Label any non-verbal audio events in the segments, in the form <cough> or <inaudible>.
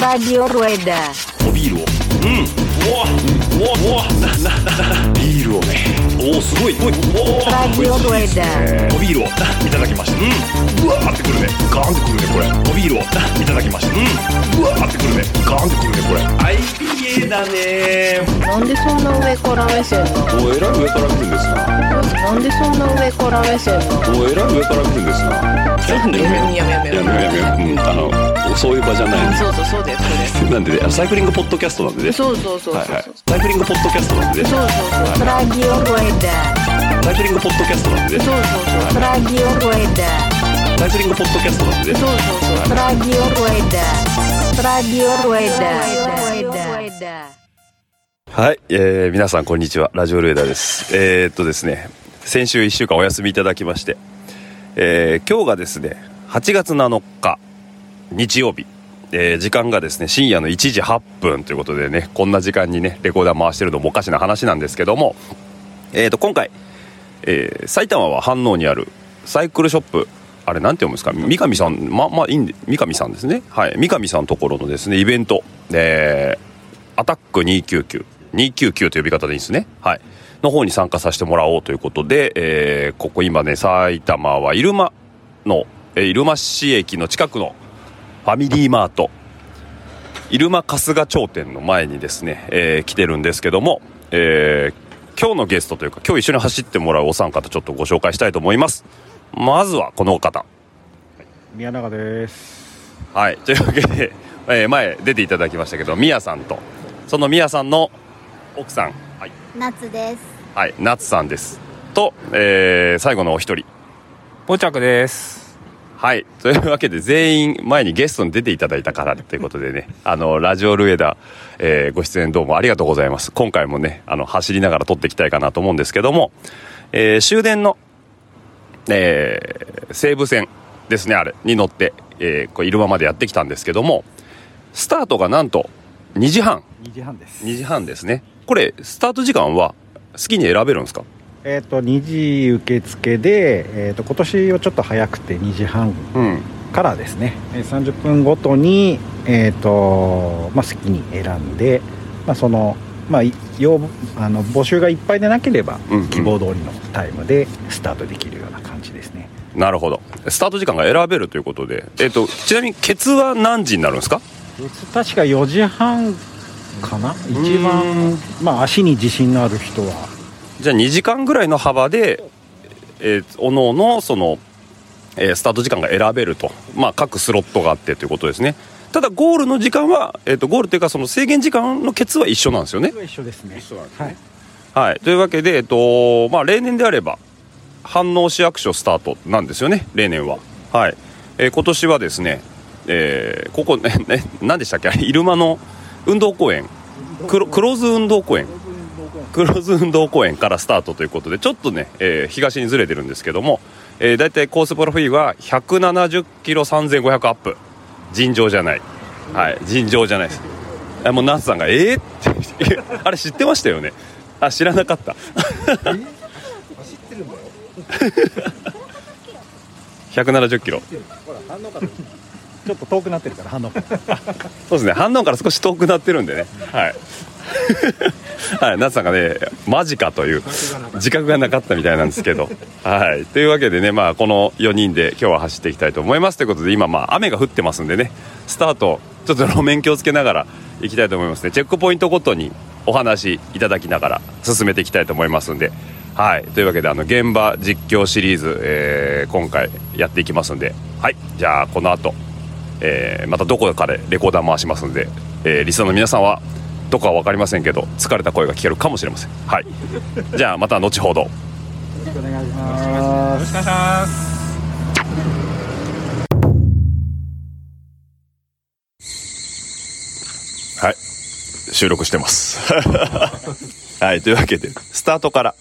Radio Rueda. おビールをうんうわうわうわななななビールをねおおすごい。おいおお Radio Rueda. おビールをいただきました。うん。うわーってくるね。ガーンってくるね。これ。おビールをいただきましたうんうわーってくるねガーンってくるねこれ IPA だねなんでそんな上から目線なのおえらい上から来るんですななんでそんな上から目線なのおえらい上から来るんですななんでやめようやめようやめようやめよううんあのそういう場じゃないそうそうそうですそうですなんでねサイクリングポッドキャストなんでねそうそうそうそうはいはいイクリングポッドキャストなんでね。そうそうそう。Radio Rueda. サイクリングポッドキャストなんでね。そうそうそう。Radio Rueda. サイクリングポッドキャストなんでね。そうそうそう。Radio Rueda. Radio Rueda. Rueda. はい、えー、皆さんこんにちは。ラジオルエダです。えー、っとですね。先週1週間お休みいただきまして、えー、今日がですね8月7日日曜日えー時間がですね深夜の1時8分ということでねこんな時間にねレコーダー回してるのもおかしな話なんですけども、えー、と今回、えー埼玉は飯能にあるサイクルショップあれなんて読むんですか？三上さんままあいいんで三上さんですね。はい。三上さんのところのですねイベント。えーアタック299 299という呼び方でいいんですね。はい。の方に参加させてもらおうということで、えーここ今ね埼玉は入間の、えー入間市駅の近くのァミリーマート。入間春日町店の前にですね、えー来てるんですけども、えー今日のゲストというか今日一緒に走ってもらうお三方ちょっとご紹介したいと思います。まずはこの方。宮永です。はい。というわけで、えー前出ていただきましたけどみやさんと。そのみやさんの奥さん。はい、夏です。はい、夏さんです。と、えー最後のお一人。ポチャクです。はい。というわけで、全員前にゲストに出ていただいたからということでね、<laughs> あの、ラジオルエダ、えーご出演どうもありがとうございます。今回もね、あの、走りながら撮っていきたいかなと思うんですけども、えー終電の、えー西武線ですね、あれ、に乗って、えーこう入間までやってきたんですけども、スタートがなんと、2時半。2時半です。2時半ですね。これ、スタート時間は、好きに選べるんですか？えっ、と2時受付で、えっ、と今年はちょっと早くて2時半うん。からですね。えー30分ごとにえっ、とまあ好きに選んで、まあそのまああの募集がいっぱいでなければ、うんうん希望通りのタイムでスタートできるような感じですね。なるほど。スタート時間が選べるということで、えっ、と、ちなみに、ケツは何時になるんですか？確か4時半かな？一番まあ足に自信のある人はじゃあ2時間ぐらいの幅で、えー、おのおのその、えースタート時間が選べると、まあ、各スロットがあってということですね。ただゴールの時間は、えー、とゴールっていうかその制限時間のケツは一緒なんですよね。一緒ですね。はい。はい、というわけで、えっとまあ、例年であれば飯能市役所スタートなんですよね。例年は。はい。えー今年はですね、えーここねね何でしたっけ？入間の運動公園。クロクローズ運動公園クローズ運動公園からスタートということでちょっとね、えー東にずれてるんですけども、えー、大体コースプロフィールは170キロ3500アップ。尋常じゃない。はい尋常じゃないです。あもう夏さんが「えー?」って <laughs> あれ知ってましたよね？あ知らなかった。<laughs> 170キロ。ちょっと遠くなってるから反応。そうですね。反応から少し遠くなってるんでね。はい <laughs> はい夏さんがねマジかという自覚がなかったみたいなんですけど。<laughs> はい。というわけでねまあこの4人で今日は走っていきたいと思いますということで今まあ雨が降ってますんでねスタートちょっと路面気をつけながら行きたいと思いますね。チェックポイントごとにお話いただきながら進めていきたいと思いますんで。はい。というわけであの現場実況シリーズ、えー今回やっていきますんで。はい。じゃあこの後えーまたどこかでレコーダー回しますんで、えーリスナーの皆さんはどこか分かりませんけど疲れた声が聞けるかもしれません。はい。じゃあまた後ほど。よろしくお願いします。はい。収録してます。<laughs> はい。というわけでスタートから。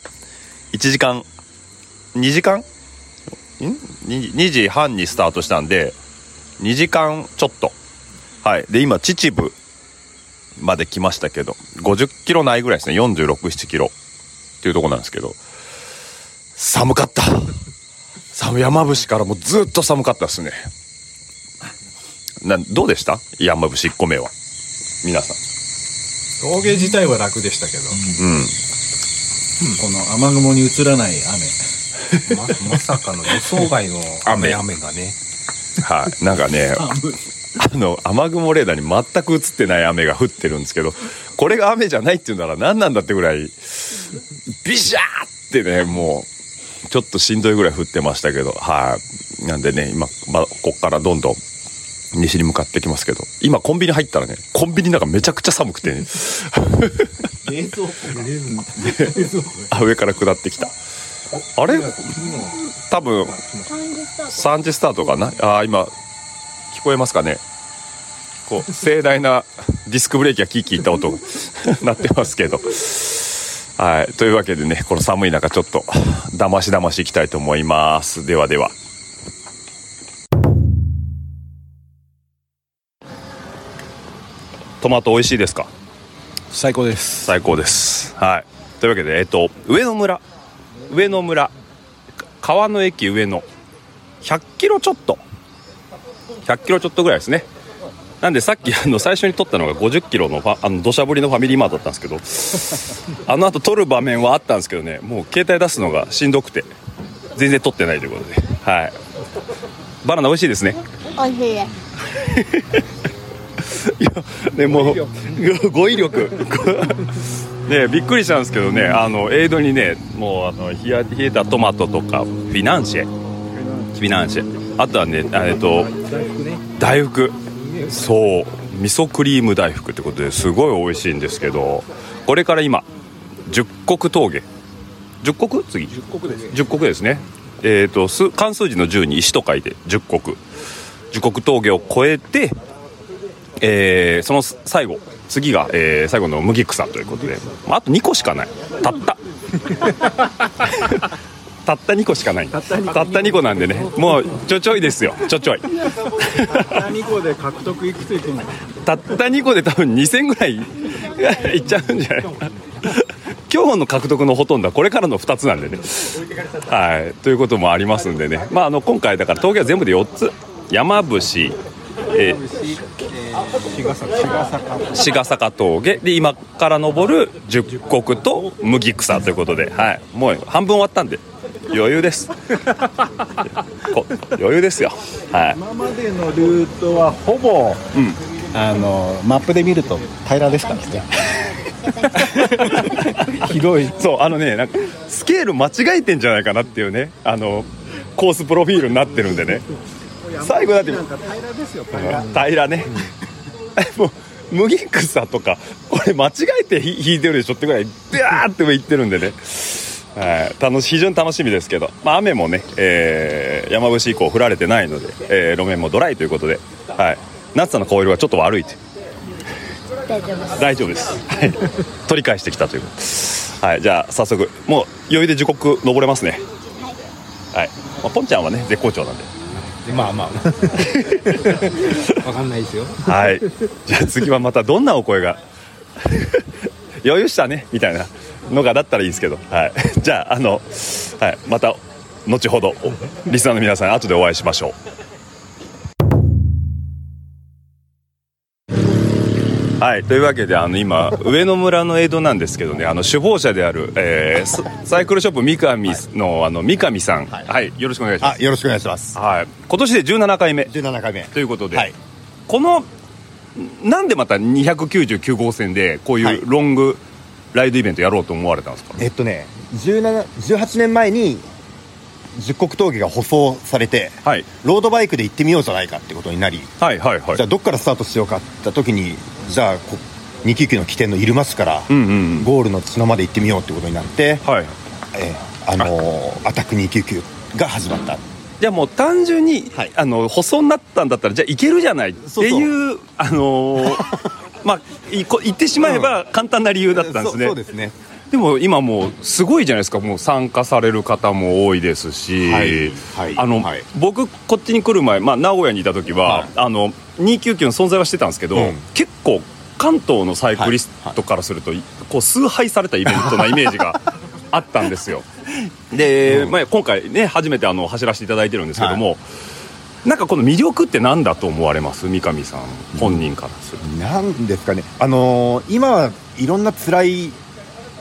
1時間。2時間？ん？2, 2時半にスタートしたんで2時間ちょっと。はい。で今秩父まで来ましたけど50キロないぐらいですね。467キロ。っていうとこなんですけど。寒かった。寒山伏からもうずっと寒かったですね。などうでした？山伏1個目は。皆さん。峠自体は楽でしたけど、この雨雲に映らない雨。ままさかの予想外の雨。雨がねはい、なんかね、<laughs> あの、雨雲レーダーに全く映ってない雨が降ってるんですけど、これが雨じゃないっていうなら何なんだってぐらい、ビシャーってね、もう、ちょっとしんどいぐらい降ってましたけど、はい。なんでね、今、まあ、こっからどんどん西に向かってきますけど、今コンビニ入ったらね、コンビニなんかめちゃくちゃ寒くてね、冷蔵庫 <laughs> あ、上から下ってきた。あれ？多分、3時スタート。かな？あー今聞こえますかね？こう盛大な <laughs> ディスクブレーキがキーキーいった音が <laughs> 鳴ってますけど。はい。というわけでねこの寒い中ちょっとだましだましいきたいと思います。ではでは。トマト美味しいですか？最高です。最高です。はい。というわけでえっと上野村上野村。川の駅上野。100キロちょっと。100キロちょっとぐらいですね。なんでさっきあの最初に撮ったのが50キロのあの土砂降りのファミリーマートだったんですけど。あの後撮る場面はあったんですけどね。もう携帯出すのがしんどくて。全然撮ってないということで。はい。バナナ美味しいですね。おいしい。で <laughs> すいやねもう語彙力ねびっくりしたんですけどねあのエイドにねもうあの冷えたトマトとかフィナンシェ。フィナンシェ。あとはねあえっと大福そう。味噌クリーム大福ってことですごい美味しいんですけどこれから今十国峠。十国？次。十国ですですね。えっ、と数漢数字の10に石と書いて十国。十国峠を越えてえーその最後次が、えー最後の麦草ということで、まあ、あと2個しかない。たった。<laughs> たった2個しかない。たった2個なんでね。もうちょちょいですよ。ちょちょい。2個で獲得いくついくの？たった2個で多分2000ぐらい <laughs> いっちゃうんじゃない？今日の獲得のほとんどはこれからの2つなんでね。はい。ということもありますんでね。まああの今回だから峠は全部で4つ。山伏えー茅ヶ坂峠。で今から登る十国と麦草ということで、はい、もう半分終わったんで。余裕です。<laughs> こ余裕ですよ。はい。今までのルートはほぼ、うん。あのマップで見ると平らですからね。<laughs> 広い。そうあのねなんかスケール間違えてんじゃないかなっていうね。あのコースプロフィールになってるんでね。最後だって平らですよ平らねもう麦草とかこれ間違えてひ引いてるでしょってぐらいビャーって上行ってるんでね。はい、楽し非常に楽しみですけど、まあ、雨もね、えー山伏以降降られてないので、えー路面もドライということで、はい、夏さんの顔色はちょっと悪いと大丈夫です。大丈夫です、はい、取り返してきたということ。はい。じゃあ早速もう余裕で時刻登れますね。はい、まあ、ポンちゃんはね絶好調なんでまあまあ <laughs> わかんないですよはい。じゃあ次はまたどんなお声が？<laughs> 余裕したねみたいなのがだったらいいですけど、はい。<laughs> じゃああの、はい、また後ほどリスナーの皆さん後でお会いしましょう。はい、というわけであの今上野村の江戸なんですけどねあの首謀者である、えーササイクルショップ三上の,、あの三上さん、はい。よろしくお願いします、あよろしくお願いします。はい、今年で17回目。17回目。ということで、はい。このなんでまた299号線でこうはい。いうロングライドイベントやろうと思われたんですか、えっとね17 18年前に十国峠が舗装されてはい、ロードバイクで行ってみようじゃないかってことになり、はいはいはい。じゃあどっからスタートしようかって言った時にじゃあこ299の起点の入間市からうんうんうん。ゴールの茅野まで行ってみようってことになって、はい。えーあのーアタック299が始まった。じゃあもう単純に、はい。あの舗装になったんだったらじゃあ行けるじゃないっていうあのー <laughs> まあいこ言ってしまえば簡単な理由だったんですね、そうそうですねでも今もうすごいじゃないですか。もう参加される方も多いですし、はいはいあの、はい。僕こっちに来る前、まあ、名古屋にいた時は、はい。あの299の存在はしてたんですけど、うん。結構関東のサイクリストからすると、こう崇拝されたイベントなイメージが <laughs> あったんですよ。で、まあ、今回ね初めてあの走らせていただいてるんですけども、なんかこの魅力って何だと思われます？三上さん本人からすると、なんですかね。あのー今はいろんな辛い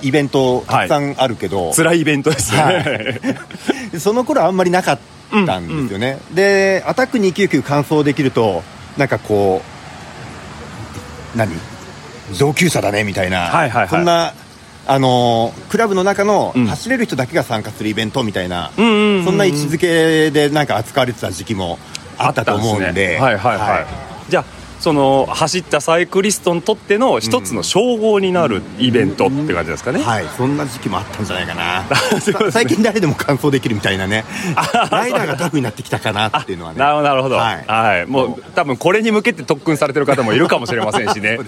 イベントたくさんあるけど、辛いイベントです。ね、はい。その頃はあんまりなかったんですよね、でアタック299完走できるとなんかこう何？上級者だねみたいな、はいはいはい。そんなあのークラブの中のうん。走れる人だけが参加するイベントみたいな、うんうんうんうんそんな位置づけでなんか扱われてた時期もあったと思うんで。あったんすね。はいはいはい、はい。じゃあその走ったサイクリストにとっての一つの称号になるイベントって感じですかね、はい、そんな時期もあったんじゃないかな。<laughs> 最近誰でも完走できるみたいなね。<laughs> ライダーがタフになってきたかなっていうのはね。なるほどなるほど。ははい。い、もう多分これに向けて特訓されてる方もいるかもしれませんしね。<laughs> ね。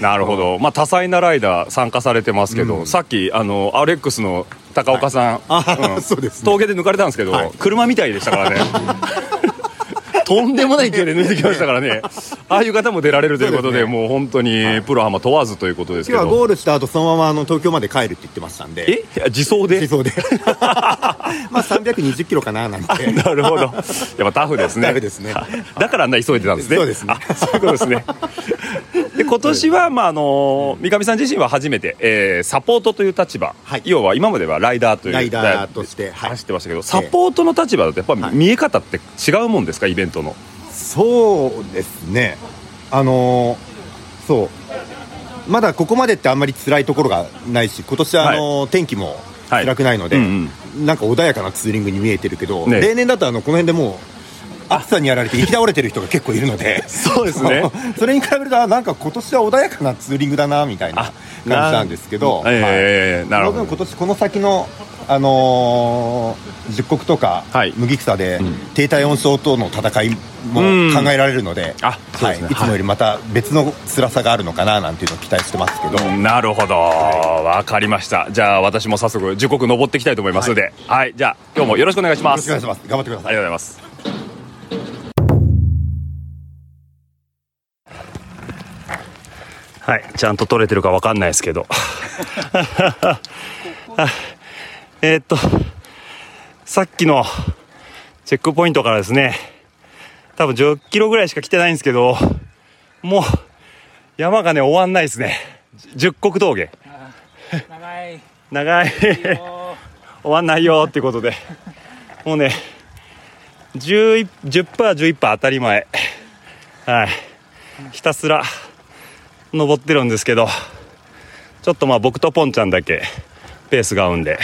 なるほど、まあ、多彩なライダー参加されてますけど、さっきあの RX の高岡さん、あうん。そうですね。峠で抜かれたんですけど、はい。車みたいでしたからねとんでもない勢いで抜いてきましたからね。<laughs> ああいう方も出られるということでそうですね。もう本当にプロハマ問わずということですけど。今日はゴールした後そのままあの東京まで帰るって言ってましたんで。え？自走で？自走で。<laughs> まあ320キロかななんて。<laughs> なるほど。やっぱタフですね。タフですね。だからあんな急いでたんですね。そうですね。あそういうことですねで今年は、まあ、あの三上さん自身は初めて、えーサポートという立場、はい。要は今まではライダーというライダーとしてはい。走ってましたけど、サポートの立場だとやっぱはい。見え方って違うもんですかイベントの？そうですね。あのーそう。まだここまでってあんまり辛いところがないし今年はあのー天気もはい。辛くないので、うん。なんか穏やかなツーリングに見えてるけど、ね。例年だとあのこの辺でもう暑さにやられて行き倒れてる人が結構いるので。そうですね。<laughs> それに比べるとあなんか今年は穏やかなツーリングだなみたいなあ感じなんですけど、ええなるほど。今年この先の、あのー、十国とかはい。麦草でん。低体温症との戦いも考えられるので,、あそうですね。はい、い。つもよりまた別の辛さがあるのかななんていうのを期待してますけど、なるほど。わかりました。じゃあ私も早速時刻登っていきたいと思いますので。はい、じゃあ今日もよろしくお願いします。よろしくお願いします。頑張ってください。ありがとうございます。はい、ちゃんと撮れてるかわかんないですけど。あ <laughs> えーっと、さっきのチェックポイントからですね、多分10キロぐらいしか来てないんですけど、もう山がね、終わんないですね。十国峠。長い長い。<laughs> 終わんないよっていうことでもうね 10%, 11%当たり前。はい。ひたすら登ってるんですけどちょっとまあ僕とポンちゃんだけペースが合うんで、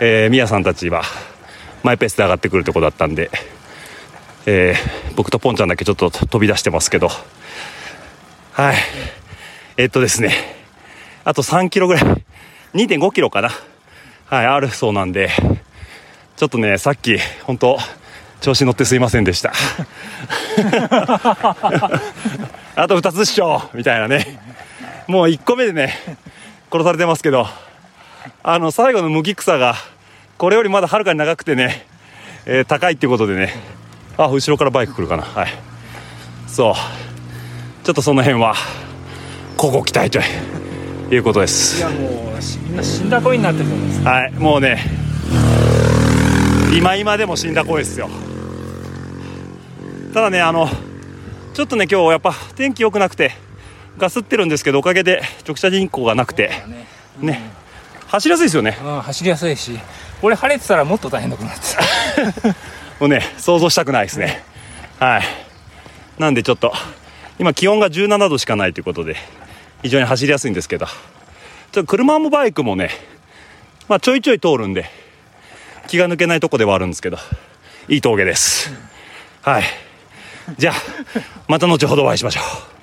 えー、ミヤさんたちはマイペースで上がってくるってこだったんで、えー僕とポンちゃんだけちょっと飛び出してますけど。はい。えーっとですねあと3キロぐらい2.5キロかな。はい、あるそうなんで、ちょっとね、さっき、本当調子乗ってすいませんでした。<laughs> あと2つっしょみたいなね。もう1個目でね、殺されてますけど、あの、最後の麦草が、これよりまだはるかに長くてね、えー高いっていうことでね、あ、後ろからバイク来るかな。はい。そう。ちょっとその辺は、ここ期待ということです。いやもうしみんな死んだ声になってると思うんですはい、もうね、今今でも死んだ声ですよ。ただね、あの、ちょっとね、今日やっぱ天気良くなくて、ガスってるんですけど、おかげで直射日光がなくて、ね、走りやすいですよね。うん走りやすいしこれ晴れてたらもっと大変なことになってた <laughs> もうね、想像したくないですね。はい。なんでちょっと、今気温が17度しかないということで、非常に走りやすいんですけど、ちょっと車もバイクもね、まあちょいちょい通るんで、気が抜けないとこではあるんですけど、いい峠です。はい。じゃあ、また後ほどお会いしましょう。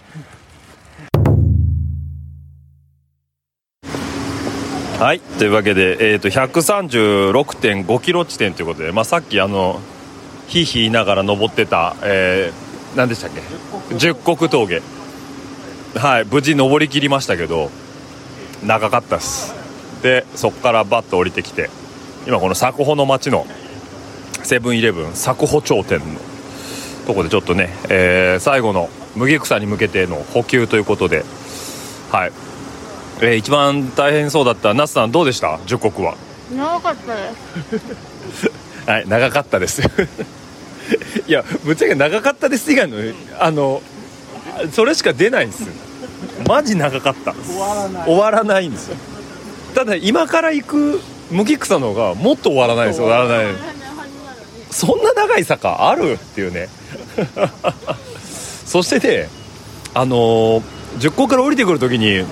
はい、というわけで、えー、と136.5キロ地点ということで、まあ、さっきあのひいひい言いながら登ってた、えー、何でしたっけ？十国峠はい無事登りきりましたけど長かったですでそこからバッと降りてきて今この佐保の町のセブンイレブン佐保町店のとこでちょっとね、えー最後の麦草に向けての補給ということではい。えー一番大変そうだった那須さんどうでした？十国は。長かったです。<laughs> はい長かったです。<laughs> いやぶっちゃけ長かったです以外のあのそれしか出ないんですよ。マジ長かった。終わらない。終わらないんですよ。ただ今から行く麦草の方がもっと終わらないですよ。終わらない。そんな長い坂あるっていうね。<laughs> そしてねあのー、10個から降りてくるときに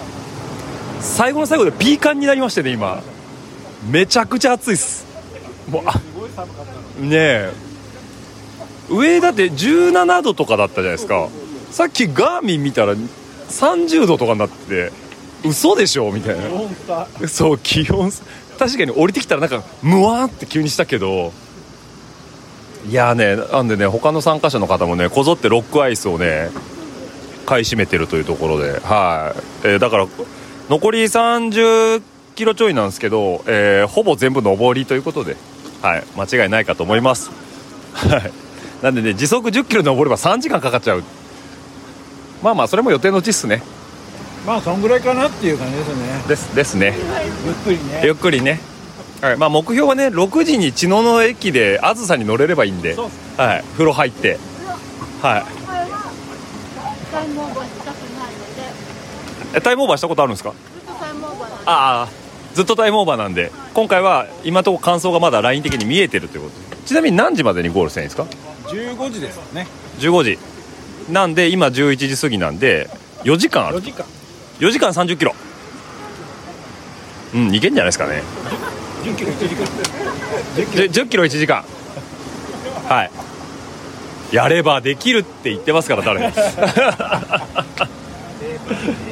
最後の最後でピーカンになりましてね今。めちゃくちゃ暑いっす。もうあねえ。上だって17度とかだったじゃないですか。さっきガーミン見たら30度とかになってて嘘でしょ？みたいな。そう気温確かに降りてきたらなんかムワーって急にしたけど。いやねなんでね他の参加者の方もねこぞってロックアイスをね買い占めてるというところで。はい、えーだから残り30キロちょいなんですけど、えーほぼ全部上りということで、はい、間違いないかと思います。はい。なんでね時速10キロ登れば3時間かかっちゃう。まあまあそれも予定のうちっすね。まあそんぐらいかなっていう感じですね。ですですね。ゆっくりね。ゆっくりね、はい。まあ、目標はね6時に茅野の駅であずさに乗れればいいんで、そうっはい、風呂入って。はい。タイムオーバーしたくないので。えタイムオーバーしたことあるんですか？ずっとタイムオーバーなんで。ああずっとタイムオーバーなんで。今回は今のところ感想がまだライン的に見えてるということ。でちなみに何時までにゴールしたいんですか？15時ですよね。15時。なんで今11時過ぎなんで4時間ある4時間4時間30キロ。うんいけんじゃないですかね。10キロ1時間 10, キロ1時間。はい。やればできるって言ってますから誰 <laughs>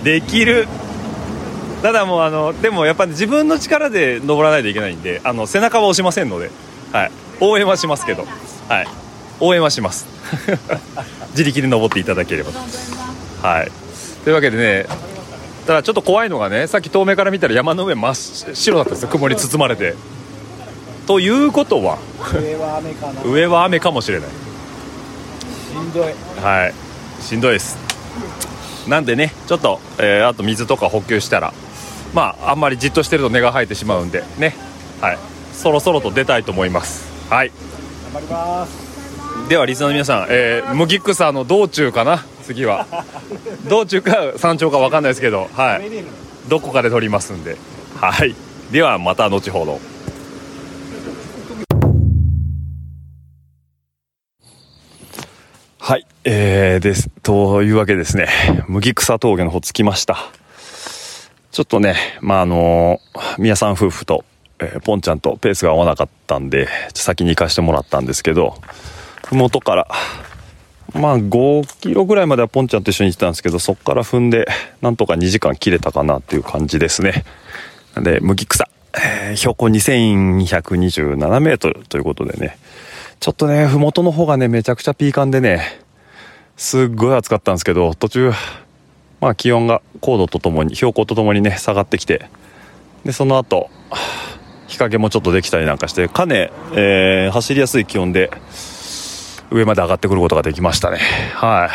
できる。ただもうあのでもやっぱ自分の力で登らないといけないんであの背中は押しませんので、はい、応援はしますけど、はい、応援はします。<laughs> 自力で登っていただければはい。というわけでねただちょっと怖いのがねさっき遠目から見たら山の上真っ白だったんですよ。雲に包まれて。ということは上は雨かな。上は雨かもしれない。しんどい。はい。しんどいです。なんでねちょっと、えーあと水とか補給したらまああんまりじっとしてると根が生えてしまうんでね。はい。そろそろと出たいと思います。はい。頑張ります。ではリスナーの皆さん、えー、麦草の道中かな次は。道中か山頂か分かんないですけどはい。どこかで撮りますんで。はい。ではまた後ほど。はい、えー、です。というわけですね、麦草峠の方着きました。ちょっとね、まあ、あの宮さん夫婦と、えーポンちゃんとペースが合わなかったんで、先に行かしてもらったんですけど、ふもとから、まあ、5キロぐらいまではポンちゃんと一緒に行ってたんですけど、そこから踏んで、なんとか2時間切れたかなっていう感じですね。で、麦草、えー標高2227メートルということでね、ちょっとね、ふもとの方がね、めちゃくちゃピーカンでね、すっごい暑かったんですけど、途中、まあ気温が高度とともに、標高とともにね、下がってきて、で、その後、日陰もちょっとできたりなんかして、かね、えー走りやすい気温で、上まで上がってくることができましたね。はい。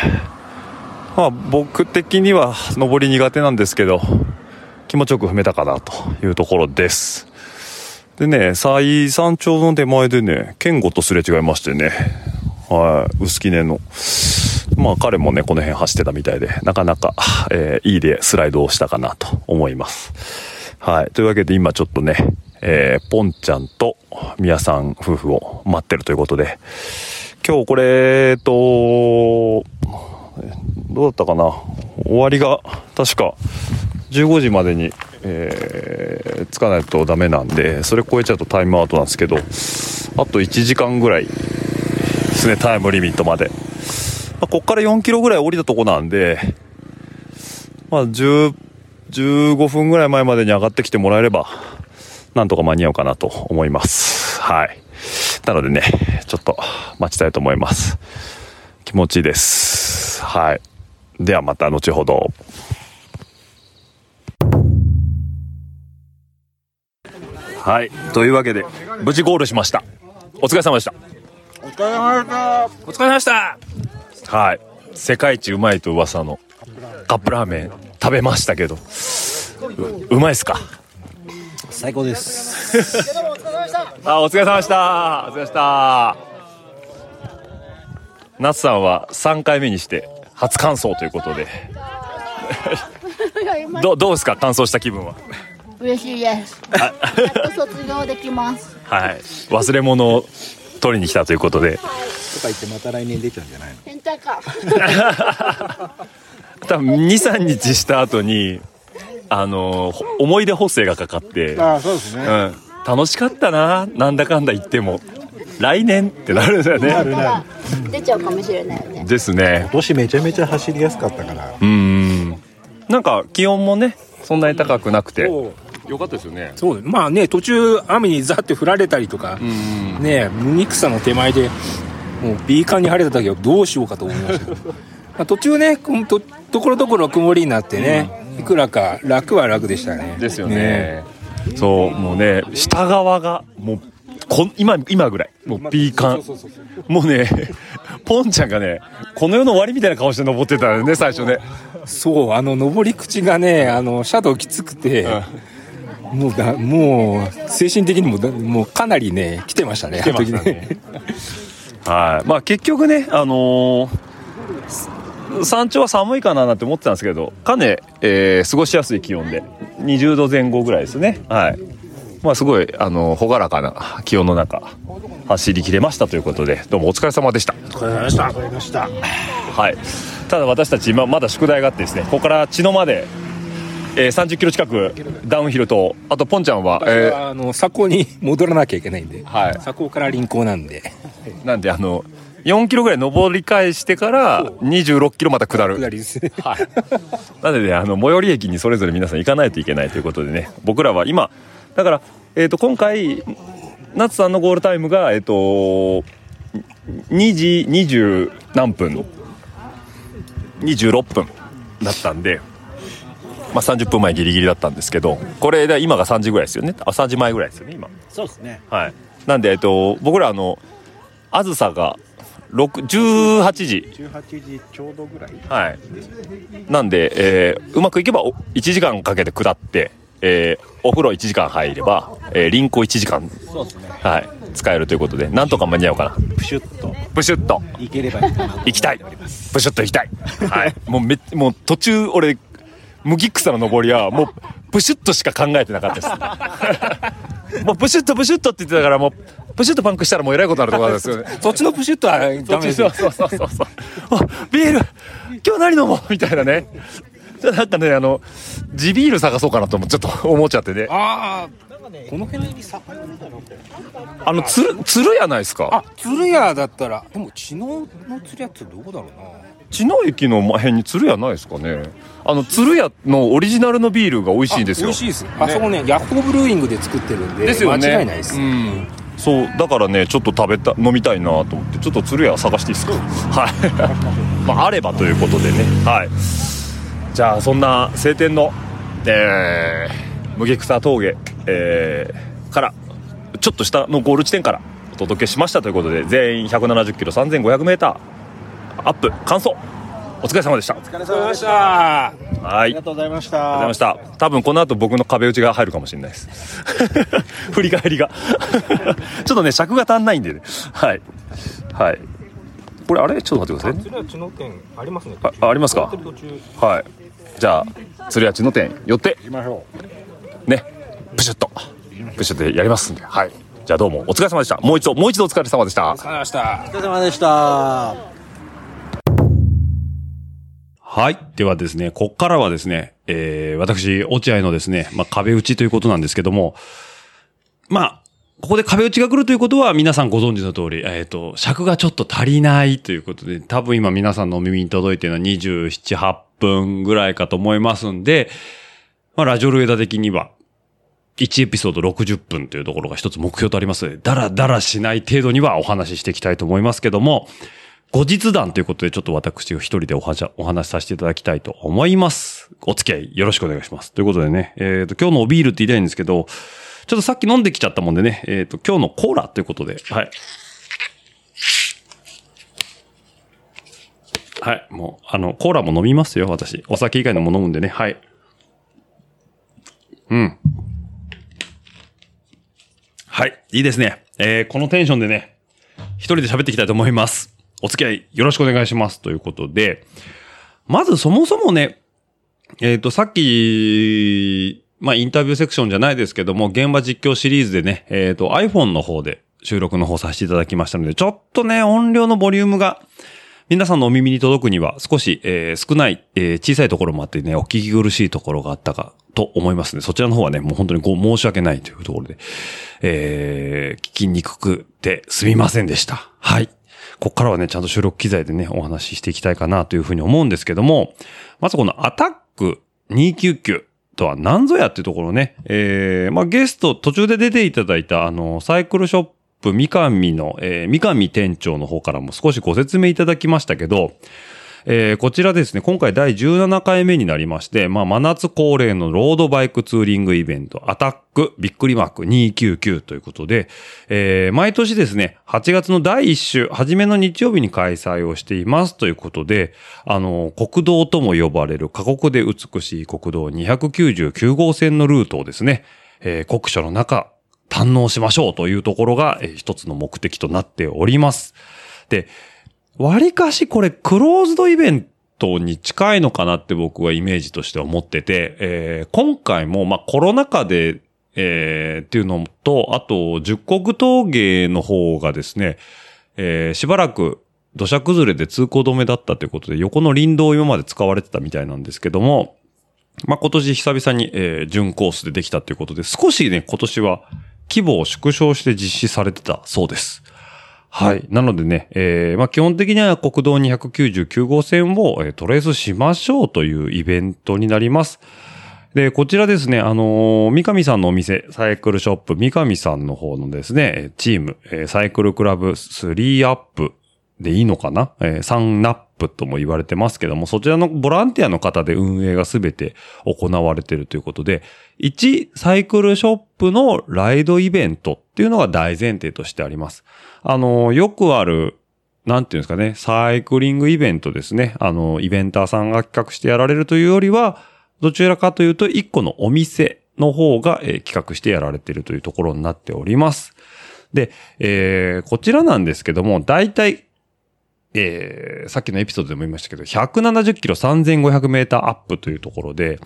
まあ僕的には登り苦手なんですけど、気持ちよく踏めたかなというところです。でね、最山頂の手前でね、健吾とすれ違いましてね、はい、薄木根の。まあ彼もね、この辺走ってたみたいで、なかなか、えーいいでスライドをしたかなと思います。はい。というわけで今ちょっとね、えーポンちゃんと宮さん夫婦を待ってるということで、今日これ、えっと、どうだったかな？終わりが確か15時までに、えー着かないとダメなんでそれ超えちゃうとタイムアウトなんですけどあと1時間ぐらいですねタイムリミットまで、まあ、こっから4キロぐらい降りたとこなんでまあ10 15分ぐらい前までに上がってきてもらえればなんとか間に合うかなと思います。はい。なのでねちょっと待ちたいと思います。気持ちいいです。はい。ではまた後ほど。はい。というわけで無事ゴールしました。お疲れ様でした。お疲れ様でした。お疲れ様でした。はい。世界一うまいと噂のカップラーメン食べましたけどううまいっすか？最高ですあ、お疲れ様でした。お疲れ様でした。夏さんは3回目にして初感想ということで。<laughs> どどうですか？感想した気分は？嬉しいです。やっと卒業できます。はい。忘れ物を取りに来たということで。とか言ってまた来年出ちゃうんじゃないの？変態か。<laughs> 多分2、3日した後に、あの、ほ思い出補正がかかって、ああそうですねうん。楽しかったな。なんだかんだ言っても。来年ってなるんだよね。だから出ちゃうかもしれないよね。ですね今。年めちゃめちゃ走りやすかったからうーん。なんか気温もね、そんなに高くなくて。そうよかったですよね。そうまあね途中雨にザって降られたりとか、うん。ね海草の手前でもうビーカンに晴れた時はどうしようかと思いましたけど <laughs> まあ途中ねとところどころ曇りになってね、いくらか楽は楽でしたねですよね。そう、もうね、下側が、もう、こん今、今ぐらい。もう、ピーカン。もうね、ポンちゃんがね、この世の終わりみたいな顔して登ってたよね、最初ね。そうあの登り口がねあのシャドウきつくて、もうだもう精神的にもだもうかなりね来てましたね来てましたねはい。まあ結局ね、あのー山頂は寒いかななんて思ってたんですけど、かね、えー過ごしやすい気温で、20度前後ぐらいですね。はい。まあすごい、あの朗らかな気温の中、走り切れましたということで、どうもお疲れ様でした。お疲れ様でしたわかりましたはい、ただ私たち今まだ宿題があってですねここから茅野まで、えー、30キロ近くダウンヒルとあとポンちゃんは、私えはあの鎖港に戻らなきゃいけないんで、はい鎖港から臨港なんでーなんであの4キロぐらい登り返してから26キロまた下る。下りですね。<laughs> はい、なのでねあの最寄り駅にそれぞれ皆さん行かないといけないということでね僕らは今だから、えー、と今回夏さんのゴールタイムがえっ、と2時20何分。26分だったんで、まあ、30分前ギリギリだったんですけどこれで今が3時ぐらいですよね。あ3時前ぐらいですよね今。そうですね。はい。なんでえっ、と僕らあのあずさが6 18時18時ちょうどぐらいはい。なんで、えーうまくいけばお1時間かけて下って、えーお風呂1時間入れば、えー、臨行1時間、そうですねはい、使えるということで、なんとか間に合うかな。プシュッとプシュッといければいいかなと行きたい。プシュッと行きたい。はい。もうめ、もう途中俺、麦草の登りは、もう、プシュッとしか考えてなかったです。<laughs> もうプシュッとプシュッとって言ってたから、もう、プシュッとパンクしたらもうえらいことになるところなんですよね。<laughs> そっちのプシュッとはダメですよそうそうそうそうそう。あビール今日何飲もうみたいなね。じゃなんかね、あの、地ビール探そうかなともちょっと思っちゃってね。ああこの辺にあの、つる、つるやないですか？あ鶴屋だったらでも知能の鶴屋ってどこだろうな茅野駅の辺につるやないですかね。あの、つるやのオリジナルのビールが美味しいんですよ。美味しいですあそこねヤッホーブルーイングで作ってるんでですよね。間違いないです、うん。そう、だからね、ちょっと食べた、飲みたいなと思って、ちょっとつるや探していいですか。はい。まあ、あればということでね。はい。じゃあ、そんな晴天の、えー、麦草峠、えー、から、ちょっと下のゴール地点からお届けしましたということで、全員170キロ3500メーター、アップ、完走。お疲れ様でした。お疲れありがとうございましたはい。ありがとうございましありがとうございたました。多分この後僕の壁打ちが入るかもしれないです。<laughs> 振り返りが。<laughs> ちょっとね、尺が足んないんでね。はい。はい。これあれちょっと待ってくださいね。鶴屋知能店ありますねあありますか？はい。じゃあ、鶴屋地の店寄って、行きましょね、プシュッと、プシュッとやりますんで。はい。じゃあどうもお疲れ様でした。もう一度、もう一度お疲れ様でした。ありがとうございましたうお疲れ様でしたはい。ではですね、こっからはですね、えー、私、落合のですね、まあ、壁打ちということなんですけども、まあ、ここで壁打ちが来るということは皆さんご存知の通り、えっ、と、尺がちょっと足りないということで、多分今皆さんのお耳に届いているのは27、8分ぐらいかと思いますんで、まあ、ラジオルエダ的には、1エピソード60分というところが一つ目標とありますので、だらだらしない程度にはお話ししていきたいと思いますけども、後日談ということで、ちょっと私が一人でお話お話しさせていただきたいと思います。お付き合いよろしくお願いします。ということでね、えっ、と、今日のおビールって言いたいんですけど、ちょっとさっき飲んできちゃったもんでね、えっ、と、今日のコーラということで、はい。はい、もう、あの、コーラも飲みますよ、私。お酒以外のも飲むんでね、はい。うん。はい。いいですね。えー、このテンションでね、一人で喋っていきたいと思います。お付き合いよろしくお願いします。ということで、まずそもそもね、えっ、と、さっき、まあ、インタビューセクションじゃないですけども、現場実況シリーズでね、えっ、と、iPhone の方で収録の方させていただきましたので、ちょっとね、音量のボリュームが、皆さんのお耳に届くには少し、えー少ない、えー小さいところもあってね、お聞き苦しいところがあったかと思いますね。そちらの方はね、もう本当にご申し訳ないというところで、えー聞きにくくてすみませんでした。はい。ここからはね、ちゃんと収録機材でね、お話ししていきたいかなというふうに思うんですけども、まずこのアタック299とは何ぞやっていうところね、えー、まあゲスト途中で出ていただいたあの、サイクルショップ三上の、えー、三上店長の方からも少しご説明いただきましたけど、えーこちらですね、今回第17回目になりまして、まあ、真夏恒例のロードバイクツーリングイベント、アタックびっくりマーク299ということで、えー毎年ですね、8月の第1週、初めの日曜日に開催をしていますということで、あの、国道とも呼ばれる過酷で美しい国道299号線のルートをですね、えー酷暑の中、堪能しましょうというところが、えー一つの目的となっております。で、割かしこれクローズドイベントに近いのかなって僕はイメージとして思ってて、えー今回もまコロナ禍で、えーっていうのと、あと十国峠の方がですね、えーしばらく土砂崩れで通行止めだったということで、横の林道を今まで使われてたみたいなんですけども、まあ、今年久々に、えー準コースでできたということで、少しね、今年は規模を縮小して実施されてたそうです。はい。なのでね、えーまあ、基本的には国道299号線を、えトレースしましょうというイベントになります。で、こちらですね、あのー三上さんのお店、サイクルショップ三上さんの方のですね、チーム、サイクルクラブ3アップでいいのかな、えー、3ナップとも言われてますけども、そちらのボランティアの方で運営がすべて行われているということで、1サイクルショップのライドイベントっていうのが大前提としてあります。あのーよくあるなんていうんですかね、サイクリングイベントですね。あの、イベンターさんが企画してやられるというよりは、どちらかというと、一個のお店の方が、えー企画してやられているというところになっております。で、えーこちらなんですけども、大体、えーさっきのエピソードでも言いましたけど、170キロ3500メーターアップというところで、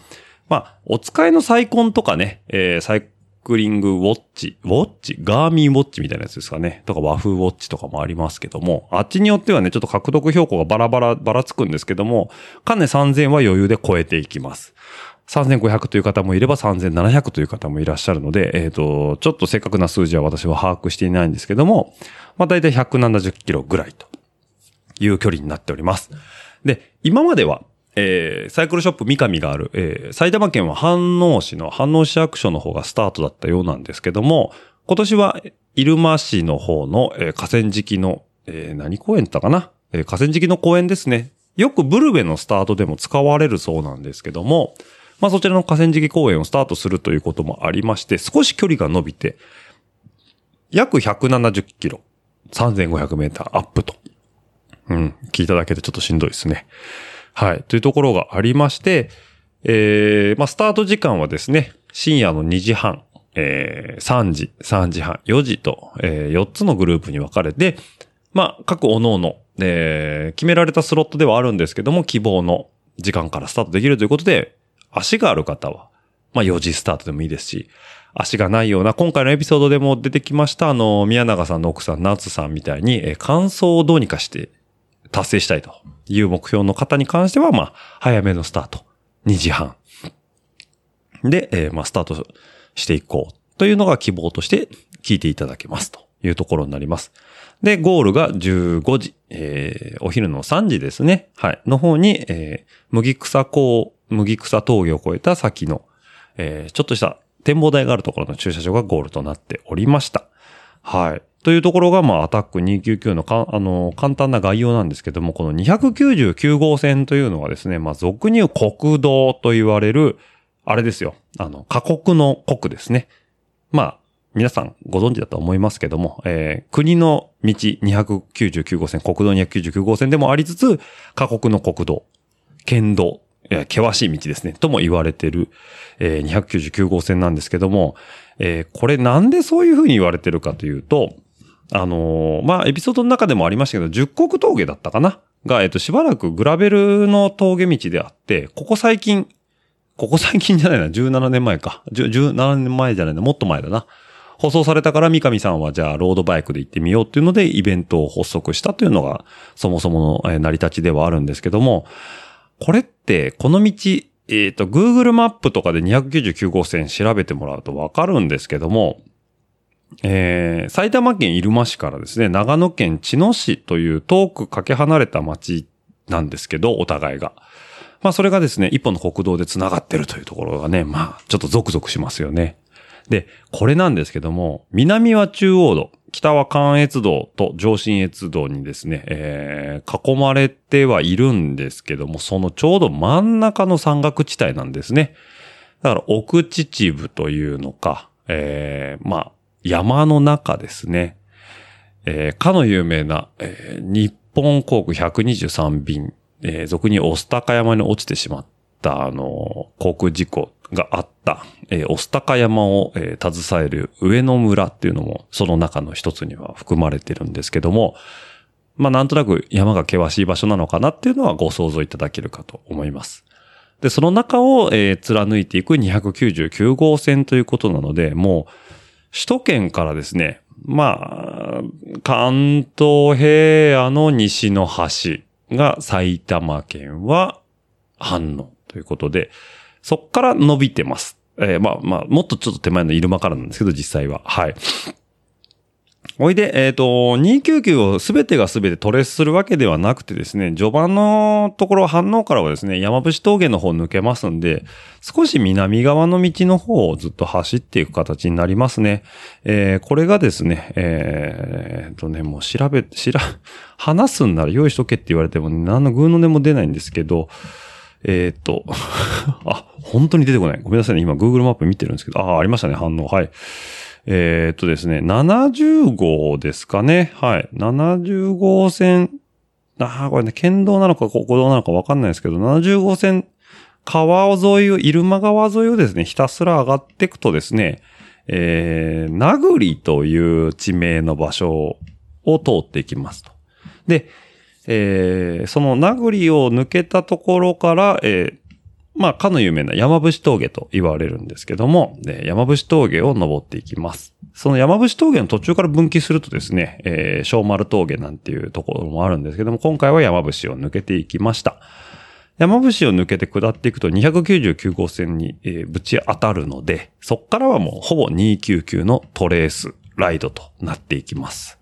まあ、お使いのサイコンとかね、えーサイクリングウォッチ、ウォッチ？ガーミンウォッチみたいなやつですかね。とか和風ウォッチとかもありますけども、あっちによってはね、ちょっと獲得標高がバラバラ、ばらつくんですけども、かね3000は余裕で超えていきます。3500という方もいれば3700という方もいらっしゃるので、えっ、と、ちょっと正確な数字は私は把握していないんですけども、まあ大体170キロぐらいという距離になっております。で、今までは、えーサイクルショップ三上がある、えー埼玉県は飯能市の飯能市役所の方がスタートだったようなんですけども、今年は入間市の方の、えー河川敷の、えー何公園だったかな、えー河川敷の公園ですね。よくブルベのスタートでも使われるそうなんですけども、まあそちらの河川敷公園をスタートするということもありまして、少し距離が伸びて、約170キロ、3500メーターアップと。うん、聞いただけでちょっとしんどいですね。はい。というところがありまして、えー、まあ、スタート時間はですね、深夜の2時半、えー、3時、3時半、4時と、えー、4つのグループに分かれて、まあ、各各々、えー、決められたスロットではあるんですけども、希望の時間からスタートできるということで、足がある方は、まあ、4時スタートでもいいですし、足がないような、今回のエピソードでも出てきました、あの、宮永さんの奥さん、夏さんみたいに、えー、乾燥をどうにかして達成したいという目標の方に関しては、まあ、早めのスタート。2時半。で、えーまあ、スタートしていこうというのが希望として聞いていただけますというところになります。で、ゴールが15時、えーお昼の3時ですね。はい。の方に、えー麦草港、麦草峠を越えた先の、えーちょっとした展望台があるところの駐車場がゴールとなっておりました。はい。というところが、まあ、アタック299のか、あの、簡単な概要なんですけども、この299号線というのはですね、まあ、俗に言う国道と言われる、あれですよ。あの、過酷の国ですね。まあ、皆さんご存知だと思いますけども、えー国の道299号線、国道299号線でもありつつ、過酷の国道、県道、え険しい道ですね、とも言われてる、えー299号線なんですけども、えーこれなんでそういうふうに言われてるかというと、あのーまあ、エピソードの中でもありましたけど、十国峠だったかな？が、えっと、しばらくグラベルの峠道であって、ここ最近、ここ最近じゃないな、17年前か。17年前じゃないな、もっと前だな。放送されたから三上さんはじゃあロードバイクで行ってみようっていうのでイベントを発足したというのがそもそもの成り立ちではあるんですけども、これってこの道、えっ、と、Google マップとかで299号線調べてもらうとわかるんですけども、えー埼玉県入間市からですね、長野県茅野市という遠くかけ離れた町なんですけど、お互いが。まあそれがですね、一本の国道で繋がってるというところがね、まあちょっとゾクゾクしますよね。で、これなんですけども、南は中央道、北は関越道と上信越道にですね、えー囲まれてはいるんですけども、そのちょうど真ん中の山岳地帯なんですね。だから奥秩父というのか、えーまあ、山の中ですね。えーかの有名な、えー日本航空123便、えー俗に御巣鷹山に落ちてしまった、あの航空事故があった、えー、御巣鷹山を、えー携える上野村っていうのも、その中の一つには含まれてるんですけども、まあ、なんとなく山が険しい場所なのかなっていうのはご想像いただけるかと思います。で、その中を、えー貫いていく299号線ということなので、もう、首都圏からですね、まあ、関東平野の西の端が埼玉県は反応ということで、そっから伸びてます。えーまあまあ、もっとちょっと手前の入間からなんですけど、実際は。はい。おいで、えっ、と、299をすべてがすべてトレースするわけではなくてですね、序盤のところ反応からはですね、山伏峠の方抜けますんで、少し南側の道の方をずっと走っていく形になりますね。えーこれがですね、えー、とね、もう調べ、しら、<laughs> 話すんなら用意しとけって言われても、何の偶の音も出ないんですけど、えっ、と、<laughs> あ、本当に出てこない。ごめんなさいね。今 Google マップ見てるんですけど、ああ、ありましたね、反応。はい。えっ、とですね、70号ですかね。はい。70号線、ああ、これね、県道なのか国道なのかわかんないですけど、70号線、川沿いを、入間川沿いをですね、ひたすら上がっていくとですね、えー、名栗という地名の場所を通っていきますと。で、えーその名栗を抜けたところから、えーまあ、かの有名な山伏峠と言われるんですけども、山伏峠を登っていきます。その山伏峠の途中から分岐するとですね、えー小丸峠なんていうところもあるんですけども、今回は山伏を抜けていきました。山伏を抜けて下っていくと299号線に、えーぶち当たるので、そっからはもうほぼ299のトレース、ライドとなっていきます。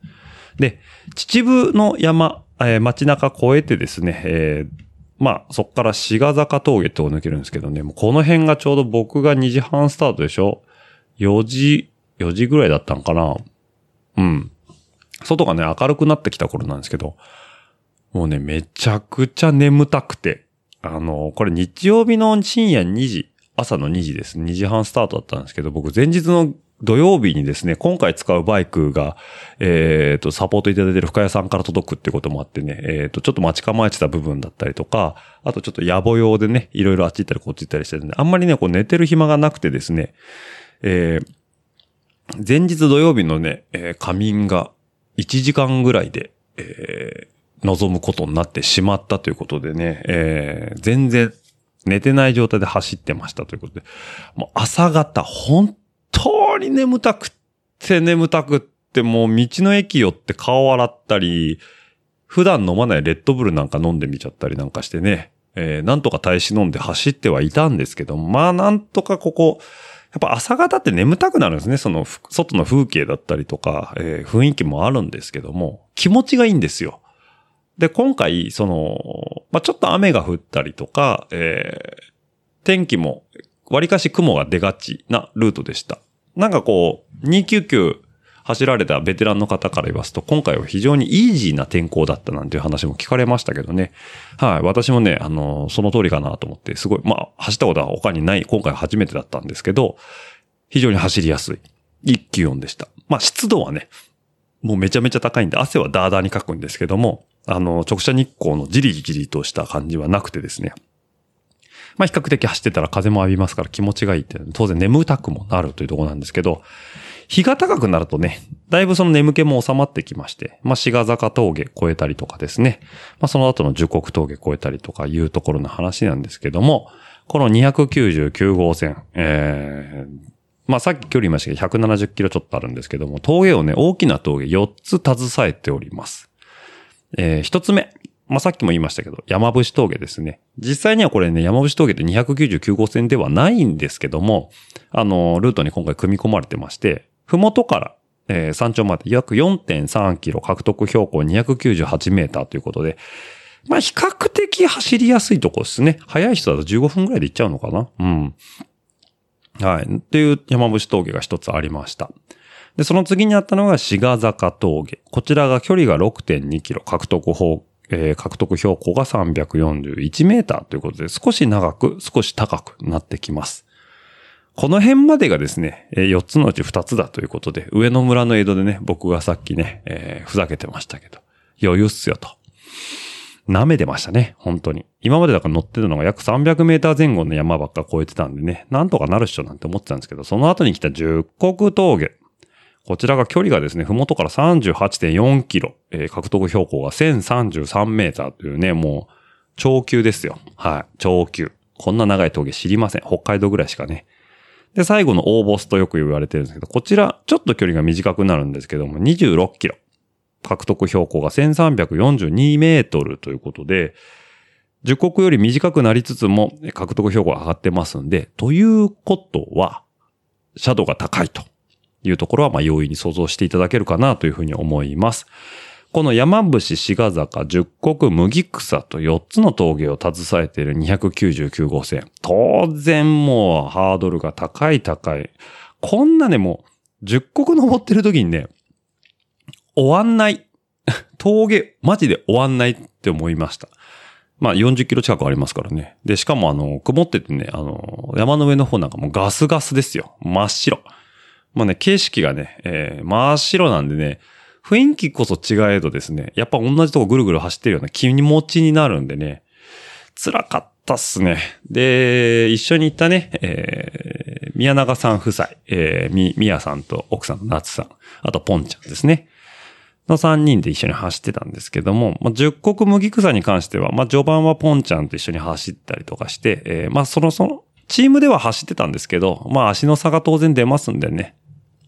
で、秩父の山、えー街中越えてですね、えーまあ、そっから志賀坂峠ってを抜けるんですけどね、もうこの辺がちょうど僕が2時半スタートでしょ ?4 時、4時ぐらいだったんかなうん。外がね、明るくなってきた頃なんですけど、もうね、めちゃくちゃ眠たくて、あの、これ日曜日の深夜2時、朝の2時です。2時半スタートだったんですけど、僕前日の土曜日にですね、今回使うバイクが、えっ、と、サポートいただいてる深谷さんから届くってこともあってね、えっ、と、ちょっと待ち構えてた部分だったりとか、あとちょっと野暮用でね、いろいろあっち行ったりこっち行ったりしてるんで、あんまりね、こう寝てる暇がなくてですね、えー前日土曜日のね、えー仮眠が1時間ぐらいで、えー望むことになってしまったということでね、えー全然寝てない状態で走ってましたということで、もう朝方本当に眠たくって眠たくって、もう道の駅寄って顔洗ったり、普段飲まないレッドブルなんか飲んでみちゃったりなんかしてね、えーなんとか耐え忍んで走ってはいたんですけど、まあなんとかここ、やっぱ朝方って眠たくなるんですね。その外の風景だったりとか、えー雰囲気もあるんですけども、気持ちがいいんですよ。で、今回、その、まあ、ちょっと雨が降ったりとか、えー天気も、割かし雲が出がちなルートでした。なんかこう、299走られたベテランの方から言わすと、今回は非常にイージーな天候だったなんていう話も聞かれましたけどね。はい。私もね、あの、その通りかなと思って、すごい、まあ、走ったことは他にない、今回初めてだったんですけど、非常に走りやすい。一気温でした。まあ、湿度はね、もうめちゃめちゃ高いんで、汗はダーダーにかくんですけども、あの、直射日光のじりじりとした感じはなくてですね。まあ比較的走ってたら風も浴びますから気持ちがいいって、当然眠たくもなるというところなんですけど、日が高くなるとね、だいぶその眠気も収まってきまして、まあ、志賀坂峠越えたりとかですね、まあ、その後の樹国峠越えたりとかいうところの話なんですけども、この299号線、えー、まあ、さっき距離言いましたけど、170キロちょっとあるんですけども、峠をね、大きな峠4つ携えております。えー、一つ目。まあ、さっきも言いましたけど、山伏峠ですね。実際にはこれね、山伏峠って299号線ではないんですけども、あの、ルートに今回組み込まれてまして、ふもとから、えー山頂まで約4.3キロ獲得標高298メーターということで、まあ、比較的走りやすいとこですね。早い人だと15分ぐらいで行っちゃうのかな？うん。はい。っていう山伏峠が一つありました。で、その次にあったのが志賀坂峠。こちらが距離が6.2キロ、獲得方向、えー獲得標高が341メーターということで、少し長く、少し高くなってきます。この辺までがですね、4つのうち2つだということで、上野村の江戸でね、僕がさっきね、えーふざけてましたけど、余裕っすよと。舐めてましたね、本当に。今までだから乗ってたのが約300メーター前後の山ばっか越えてたんでね、なんとかなるっしょなんて思ってたんですけど、その後に来た十国峠。こちらが距離がですね、ふもとから38.4キロ、えー獲得標高が1033メーターというね、もう、長級ですよ。はい、長級。こんな長い峠知りません。北海道ぐらいしかね。で、最後の大ボスとよく言われてるんですけど、こちら、ちょっと距離が短くなるんですけども、26キロ。獲得標高が1342メートルということで、十国より短くなりつつも獲得標高が上がってますんで、ということは、シャドウが高いというところは、まあ、容易に想像していただけるかなというふうに思います。この山伏志賀坂十国麦草と4つの峠を携えている299号線。当然もうハードルが高い高い。こんなねもう十国登ってる時にね、終わんない。<laughs> 峠、マジで終わんないって思いました。まあ40キロ近くありますからね。で、しかもあの、曇っててね、あの、山の上の方なんかもうガスガスですよ。真っ白。まあね、景色がね、えー真っ白なんでね、雰囲気こそ違えどですね、やっぱ同じとこぐるぐる走ってるような気持ちになるんでね、辛かったっすね。で、一緒に行ったね、えー宮永さん夫妻、えーみ、宮さんと奥さんの夏さん、あとポンちゃんですね。の3人で一緒に走ってたんですけども、まあ、十国麦草に関しては、まあ、序盤はポンちゃんと一緒に走ったりとかして、えーまあ、その、その、チームでは走ってたんですけど、まあ、足の差が当然出ますんでね。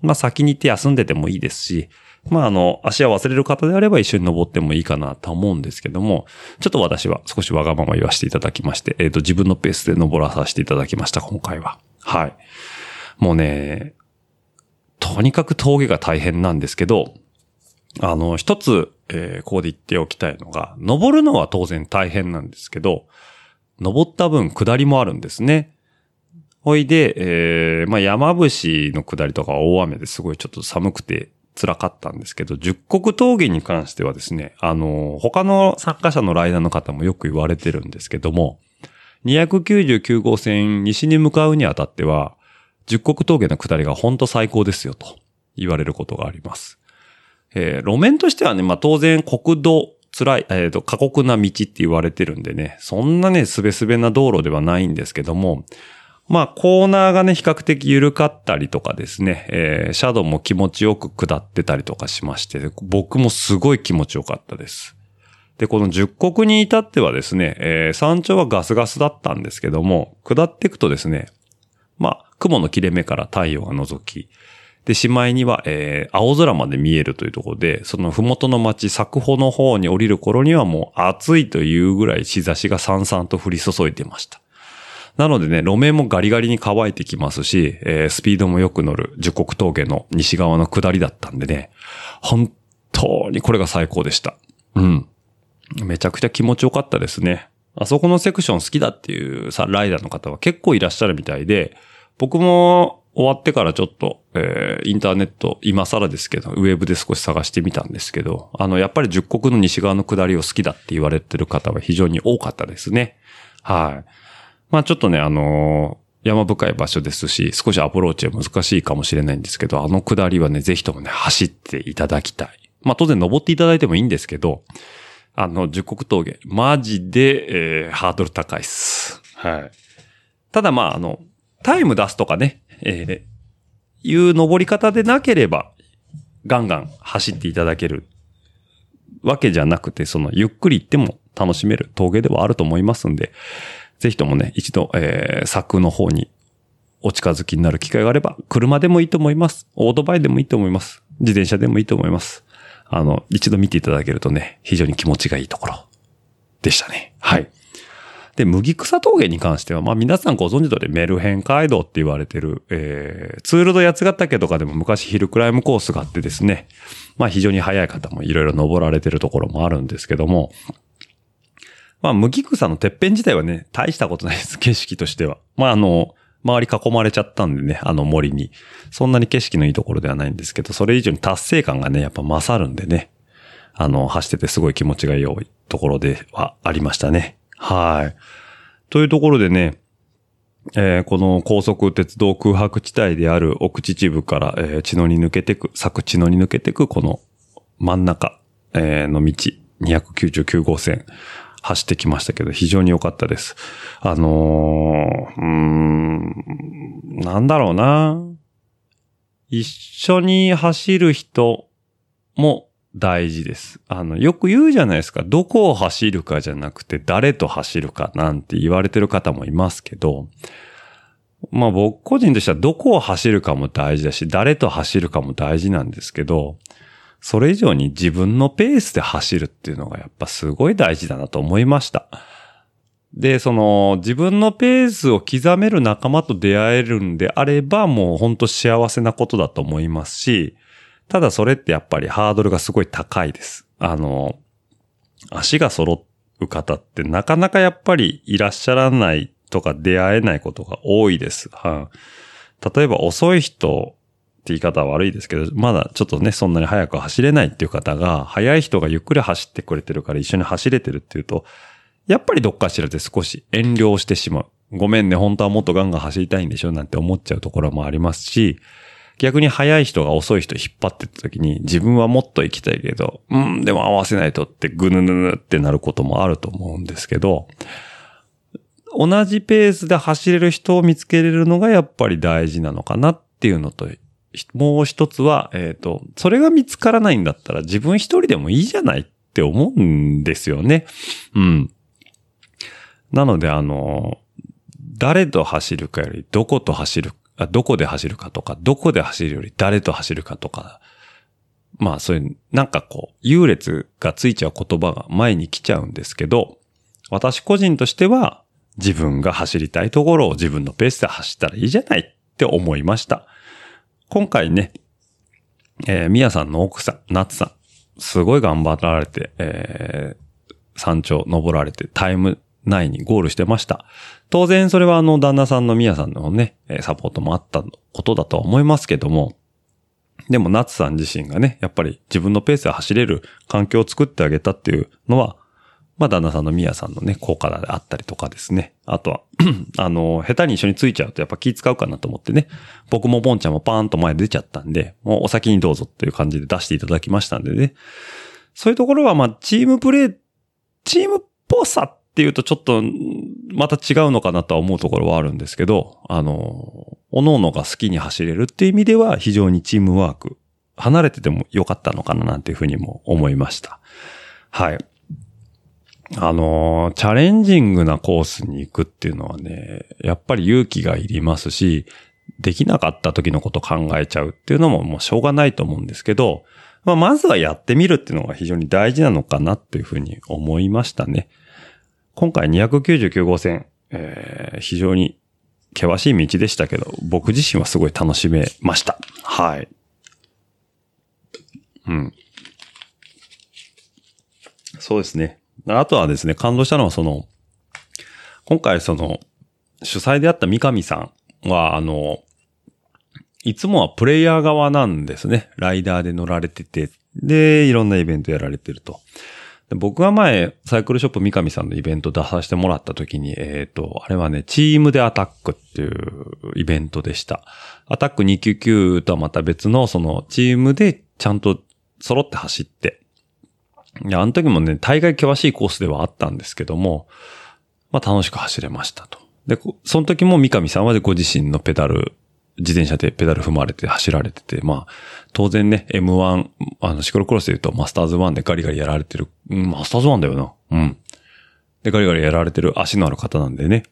まあ、先に行って休んでてもいいですし、まあ、あの、足は忘れる方であれば一緒に登ってもいいかなと思うんですけども、ちょっと私は少しわがまま言わせていただきまして、えっ、と、自分のペースで登らさせていただきました、今回は。はい。もうね、とにかく峠が大変なんですけど、あの、一つ、えーここで言っておきたいのが、登るのは当然大変なんですけど、登った分下りもあるんですね。ほいで、えーまあ、山伏の下りとか大雨ですごいちょっと寒くて辛かったんですけど、十国峠に関してはですね、あの、他の参加者のライダーの方もよく言われてるんですけども、299号線西に向かうにあたっては、十国峠の下りが本当最高ですよと言われることがあります。えー路面としてはね、まあ当然国道、辛い、えっ、と、過酷な道って言われてるんでね、そんなね、すべすべな道路ではないんですけども、まあコーナーがね、比較的緩かったりとかですね、えーシャドウも気持ちよく下ってたりとかしまして、僕もすごい気持ちよかったです。で、この十国に至ってはですね、えー山頂はガスガスだったんですけども、下っていくとですね、まあ、雲の切れ目から太陽が覗き、で、しまいには、えー青空まで見えるというところで、そのふもとの町、作保の方に降りる頃にはもう暑いというぐらい日差しがさんさんと降り注いでました。なのでね、路面もガリガリに乾いてきますし、えースピードもよく乗る樹国峠の西側の下りだったんでね、本当にこれが最高でした。うん。めちゃくちゃ気持ちよかったですね。あそこのセクション好きだっていうさ、ライダーの方は結構いらっしゃるみたいで、僕も終わってからちょっと、えーインターネット、今更ですけど、ウェブで少し探してみたんですけど、あの、やっぱり十国の西側の下りを好きだって言われてる方は非常に多かったですね。はい。まあちょっとね、あのー山深い場所ですし、少しアプローチは難しいかもしれないんですけど、あの下りはね、ぜひともね、走っていただきたい。まあ当然登っていただいてもいいんですけど、あの、十国峠、マジで、えーハードル高いっす。はい。ただまあ、あの、タイム出すとかね、えーいう登り方でなければ、ガンガン走っていただけるわけじゃなくて、その、ゆっくり行っても楽しめる峠ではあると思いますんで、ぜひともね、一度、えー、柵の方にお近づきになる機会があれば、車でもいいと思います。オートバイでもいいと思います。自転車でもいいと思います。あの、一度見ていただけるとね、非常に気持ちがいいところでしたね。はい。で、麦草峠に関しては、まあ皆さんご存知通りメルヘン街道って言われてる、えー、ツールド八ヶ岳とかでも昔ヒルクライムコースがあってですね、まあ非常に速い方もいろいろ登られてるところもあるんですけども、まあ麦草のてっぺん自体はね、大したことないです、景色としては。まああの、周り囲まれちゃったんでね、あの森に。そんなに景色のいいところではないんですけど、それ以上に達成感がね、やっぱ勝るんでね。あの、走っててすごい気持ちが良いところではありましたね。はい。というところでね、えーこの高速鉄道空白地帯である奥秩父から、えー血野に抜けてく、佐久血野に抜けてくこの真ん中、えーの道、299号線、走ってきましたけど、非常に良かったです。あのー、うーん、なんだろうな。一緒に走る人も大事です。あの、よく言うじゃないですか。どこを走るかじゃなくて、誰と走るかなんて言われてる方もいますけど、まあ僕個人としてはどこを走るかも大事だし、誰と走るかも大事なんですけど、それ以上に自分のペースで走るっていうのがやっぱすごい大事だなと思いました。で、その自分のペースを刻める仲間と出会えるんであればもう本当幸せなことだと思いますし、ただそれってやっぱりハードルがすごい高いです。あの、足が揃う方ってなかなかやっぱりいらっしゃらないとか出会えないことが多いです。はい。例えば遅い人言い方は悪いですけど、まだちょっとね、そんなに速く走れないっていう方が、速い人がゆっくり走ってくれてるから一緒に走れてるっていうと、やっぱりどっかしらで少し遠慮してしまう。ごめんね、本当はもっとガンガン走りたいんでしょなんて思っちゃうところもありますし、逆に速い人が遅い人引っ張ってった時に自分はもっと行きたいけど、うん、でも合わせないとってぐぬぬぬってなることもあると思うんですけど、同じペースで走れる人を見つけれるのがやっぱり大事なのかなっていうのと、もう一つは、えっ、と、それが見つからないんだったら自分一人でもいいじゃないって思うんですよね。うん。なので、あの、誰と走るかよりどこと走るあどこで走るかとか、どこで走るより誰と走るかとか、まあそういう、なんかこう、優劣がついちゃう言葉が前に来ちゃうんですけど、私個人としては、自分が走りたいところを自分のペースで走ったらいいじゃないって思いました。今回ね、えー、みやさんの奥さん、なつさん、すごい頑張られて、えー、山頂登られてタイム内にゴールしてました。当然それはあの旦那さんのみやさんのね、サポートもあったことだとは思いますけども、でも、ナツさん自身がね、やっぱり自分のペースで走れる環境を作ってあげたっていうのは、まあ、旦那さんのミヤさんのね、効果であったりとかですね。あとは、<clears throat> あの、下手に一緒についちゃうとやっぱ気使うかなと思ってね。僕もポンちゃんもパーンと前出ちゃったんで、もうお先にどうぞっていう感じで出していただきましたんでね。そういうところは、まあ、チームプレー、チームっぽさっていうとちょっと、また違うのかなとは思うところはあるんですけど、あの、各々が好きに走れるっていう意味では非常にチームワーク、離れてても良かったのかななんていうふうにも思いました。はい。あのチャレンジングなコースに行くっていうのはね、やっぱり勇気がいりますし、できなかった時のこと考えちゃうっていうのももうしょうがないと思うんですけど、まあ、まずはやってみるっていうのが非常に大事なのかなっていうふうに思いましたね。今回299号線、えー非常に険しい道でしたけど、僕自身はすごい楽しめました。はい。うん。そうですね。あとはですね、感動したのはその、今回その、主催であった三上さんは、あの、いつもはプレイヤー側なんですね。ライダーで乗られてて、で、いろんなイベントやられてると。僕が前、サイクルショップ三上さんのイベント出させてもらった時に、えっ、と、あれはね、チームでアタックっていうイベントでした。アタック299とはまた別の、その、チームでちゃんと揃って走って、いや、あの時もね、大概険しいコースではあったんですけども、まあ楽しく走れましたと。で、その時も三上さんはご自身のペダル、自転車でペダル踏まれて走られてて、まあ、当然ね、M1、あの、シクロクロスで言うとマスターズ1でガリガリやられてる、うん、マスターズ1だよな。うん。で、ガリガリやられてる足のある方なんでね。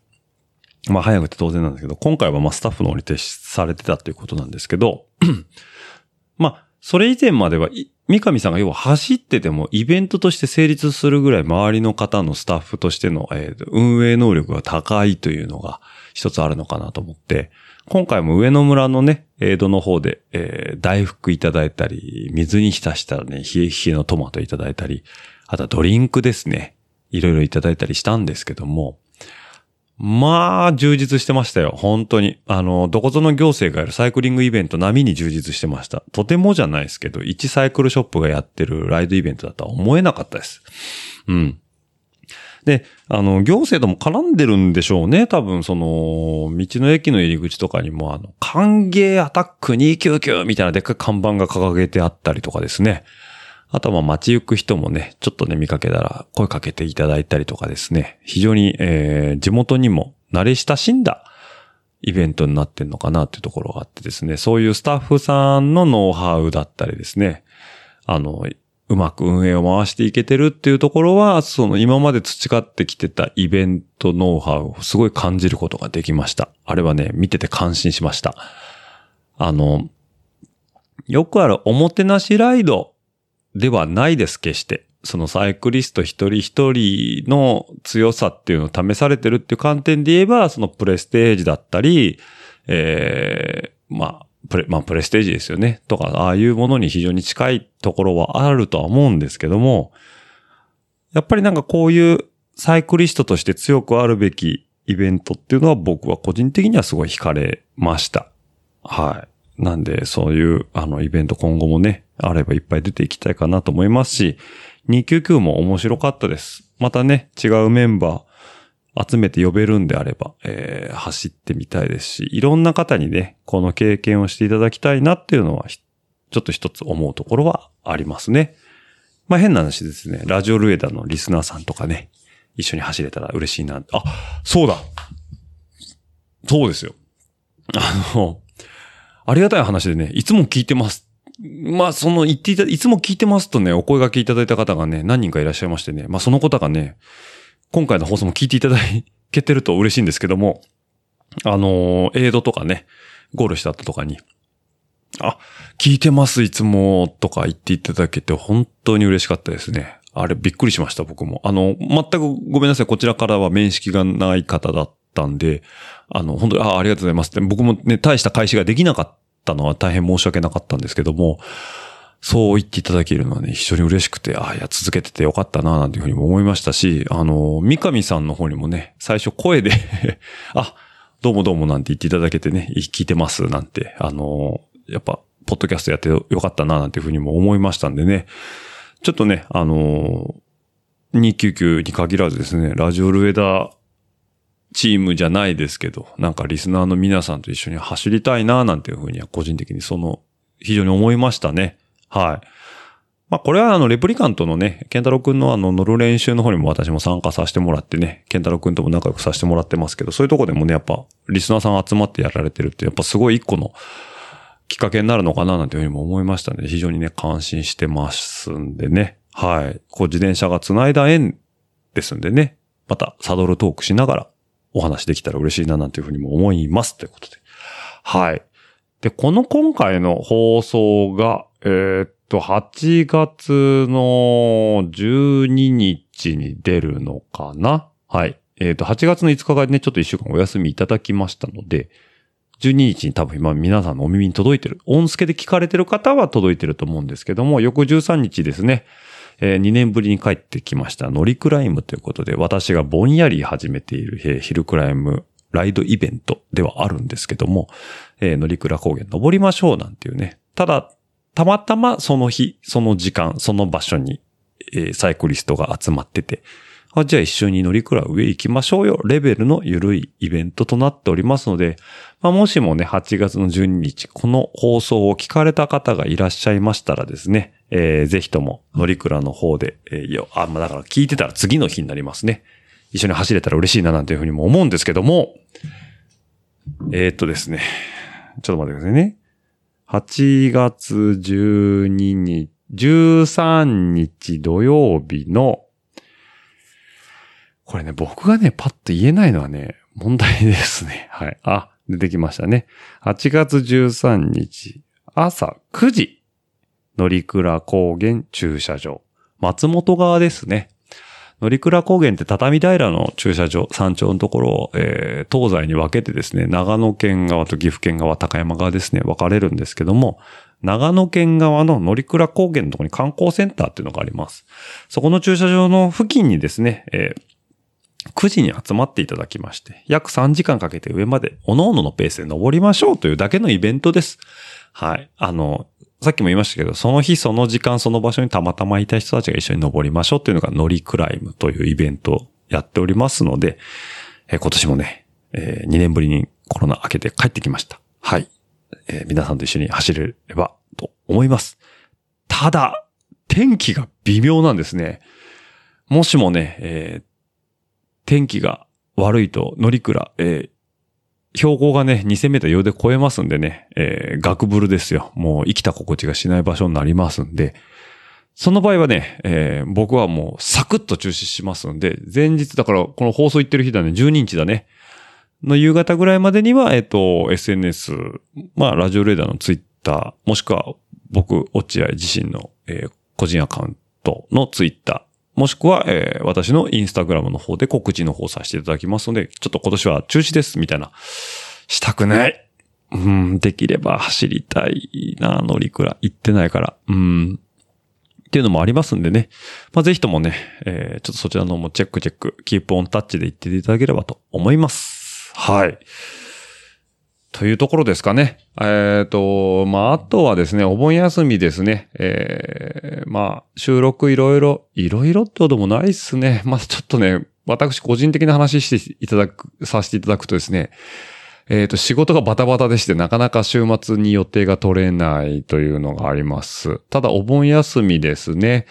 まあ、早くて当然なんですけど、今回はまあ、スタッフの方に提出されてたということなんですけど、<clears throat> まあ、それ以前までは、三上さんが要は走っててもイベントとして成立するぐらい周りの方のスタッフとしての、えー運営能力が高いというのが一つあるのかなと思って、今回も上野村のね、江戸の方で、えー大福いただいたり、水に浸したらね、冷え冷えのトマトいただいたり、あとはドリンクですね。いろいろいただいたりしたんですけども、まあ、充実してましたよ。本当に。あの、どこぞの行政がやるサイクリングイベント並みに充実してました。とてもじゃないですけど、一サイクルショップがやってるライドイベントだとは思えなかったです。うん。で、あの、行政とも絡んでるんでしょうね。多分、その、道の駅の入り口とかにも、あの、歓迎アタック299みたいなでっかい看板が掲げてあったりとかですね。あとは街行く人もね、ちょっとね見かけたら声かけていただいたりとかですね、非常に、えー地元にも慣れ親しんだイベントになってんのかなっていうところがあってですね、そういうスタッフさんのノウハウだったりですね、あの、うまく運営を回していけてるっていうところは、その今まで培ってきてたイベントノウハウをすごい感じることができました。あれはね、見てて感心しました。あの、よくあるおもてなしライドではないです、決して。そのサイクリスト一人一人の強さっていうのを試されてるっていう観点で言えば、そのプレステージだったり、ええまあ、プレ、まあ、プレステージですよね。とか、ああいうものに非常に近いところはあるとは思うんですけども、やっぱりなんかこういうサイクリストとして強くあるべきイベントっていうのは僕は個人的にはすごい惹かれました。はい。なんで、そういう、あの、イベント今後もね、あればいっぱい出ていきたいかなと思いますし、299も面白かったです。またね、違うメンバー集めて呼べるんであれば、えー走ってみたいですし、いろんな方にね、この経験をしていただきたいなっていうのは、ちょっと一つ思うところはありますね。まあ変な話ですね。ラジオルエダのリスナーさんとかね、一緒に走れたら嬉しいな。あ、そうだそうですよ。あの、ありがたい話でね、いつも聞いてます。まあ、その言っていた、いつも聞いてますとね、お声掛けいただいた方がね、何人かいらっしゃいましてね、まあその方がね、今回の放送も聞いていただけてると嬉しいんですけども、あのーエイドとかね、ゴールした後とかに、あ、聞いてます、いつも、とか言っていただけて本当に嬉しかったですね。あれ、びっくりしました、僕も。あの、全くごめんなさい、こちらからは面識がない方だったんで、あの、本当に、あありがとうございます。って、僕もね、大した開始ができなかったのは大変申し訳なかったんですけども、そう言っていただけるのはね、非常に嬉しくて、ああ、いや、続けててよかったな、なんていうふうにも思いましたし、あの、三上さんの方にもね、最初声で <laughs> あ、どうもどうもなんて言っていただけてね、聞いてますなんて、あの、やっぱ、ポッドキャストやってよかったな、なんていうふうにも思いましたんでね、ちょっとね、あの、299に限らずですね、ラジオルエダーチームじゃないですけど、なんかリスナーの皆さんと一緒に走りたいな、なんていうふうには個人的にその、非常に思いましたね。はい。まあ、これはあの、レプリカントのね、ケンタロウくんのあの、乗る練習の方にも私も参加させてもらってね、ケンタロウくんとも仲良くさせてもらってますけど、そういうとこでもね、やっぱ、リスナーさん集まってやられてるって、やっぱすごい一個のきっかけになるのかな、なんていうふうにも思いましたね。非常にね、感心してますんでね。はい。こう、自転車が繋いだ縁ですんでね、また、サドルトークしながら、お話できたら嬉しいな、なんていうふうにも思います。ということで。はい。で、この今回の放送が、えーっと、8月の12日に出るのかな？はい。えーっと、8月の5日がね、ちょっと1週間お休みいただきましたので、12日に多分今皆さんのお耳に届いてる。音助で聞かれてる方は届いてると思うんですけども、翌13日ですね、えー2年ぶりに帰ってきました、乗りクライムということで、私がぼんやり始めている、えーヒルクライムライドイベントではあるんですけども、えー乗り倉高原登りましょうなんていうね。ただ、たまたまその日、その時間、その場所に、えーサイクリストが集まってて、あじゃあ一緒に乗り倉上行きましょうよ。レベルの緩いイベントとなっておりますので、まあ、もしもね、8月の12日、この放送を聞かれた方がいらっしゃいましたらですね、えーぜひとも乗り倉の方で、えーいやあ、まあだから聞いてたら次の日になりますね。一緒に走れたら嬉しいななんていうふうにも思うんですけども、えー、っとですね、ちょっと待ってくださいね。8月12日、13日土曜日の、これね、僕がね、パッと言えないのはね、問題ですね。はい。あ、出てきましたね。8月13日、朝9時、乗倉高原駐車場。松本側ですね。乗倉高原って畳平の駐車場、山頂のところを、えー、東西に分けてですね、長野県側と岐阜県側、高山側ですね、分かれるんですけども、長野県側の乗倉高原のところに観光センターっていうのがあります。そこの駐車場の付近にですね、えー9時に集まっていただきまして、約3時間かけて上まで、各々のペースで登りましょうというだけのイベントです。はい。あの、さっきも言いましたけど、その日その時間その場所にたまたまいた人たちが一緒に登りましょうっていうのが乗りクライムというイベントをやっておりますので、えー今年もね、え2年ぶりにコロナ明けて帰ってきました。はい。えー皆さんと一緒に走れればと思います。ただ、天気が微妙なんですね。もしもね、えー天気が悪いと乗鞍、えー標高がね、2000メーター余で超えますんでね、えー、ガクブルですよ。もう生きた心地がしない場所になりますんで、その場合はね、えー僕はもうサクッと中止しますんで、前日だから、この放送行ってる日だね、12日だね。の夕方ぐらいまでには、えっ、と、SNS、まあ、ラジオレーダーのツイッター、もしくは僕、落合自身の、えー個人アカウントのツイッター、もしくは、えー私のインスタグラムの方で告知の方させていただきますので、ちょっと今年は中止です、みたいな。したくない。うん、できれば走りたいな、乗りくら。行ってないから。うん。っていうのもありますんでね。まあ、ぜひともね、えーちょっとそちらの方もチェックチェック、キープオンタッチで行っていただければと思います。はい。というところですかね。えっ、と、まあ、あとはですね、お盆休みですね。えーまあ、収録いろいろ、いろいろってこともないっすね。<laughs> まあ、ちょっとね、私個人的な話していただく、させていただくとですね、えっ、と、仕事がバタバタでして、なかなか週末に予定が取れないというのがあります。ただ、お盆休みですね。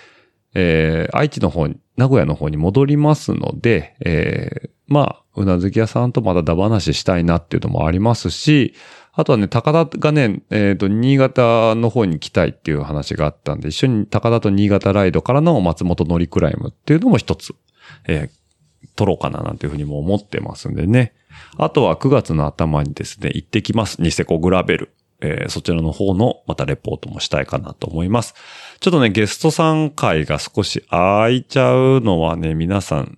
えー愛知の方に、名古屋の方に戻りますので、えーまあ、うなずき屋さんとまだダ話したいなっていうのもありますし、あとはね、高田がね、えっ、と、新潟の方に来たいっていう話があったんで、一緒に高田と新潟ライドからの松本乗りクライムっていうのも一つ、えー取ろうかななんていうふうにも思ってますんでね。あとは9月の頭にですね、行ってきます。ニセコグラベル。えーそちらの方のまたレポートもしたいかなと思います。ちょっとね、ゲストさん会が少し空いちゃうのはね、皆さん、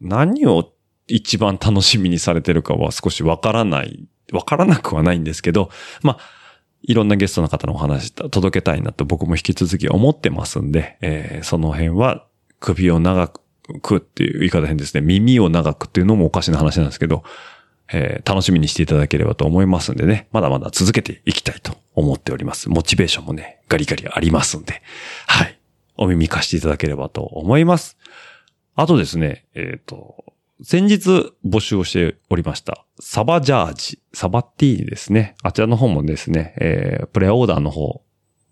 何を一番楽しみにされてるかは少しわからない、わからなくはないんですけど、まあ、いろんなゲストの方のお話届けたいなと僕も引き続き思ってますんで、えーその辺は首を長くっていう言い方変ですね。耳を長くっていうのもおかしな話なんですけど、えー楽しみにしていただければと思いますんでね、まだまだ続けていきたいと思っております。モチベーションもね、ガリガリありますんで、はい。お耳貸していただければと思います。あとですね、えっ、と、先日募集をしておりました、サバジャージ、サバティーですね。あちらの方もですね、えープレオーダーの方、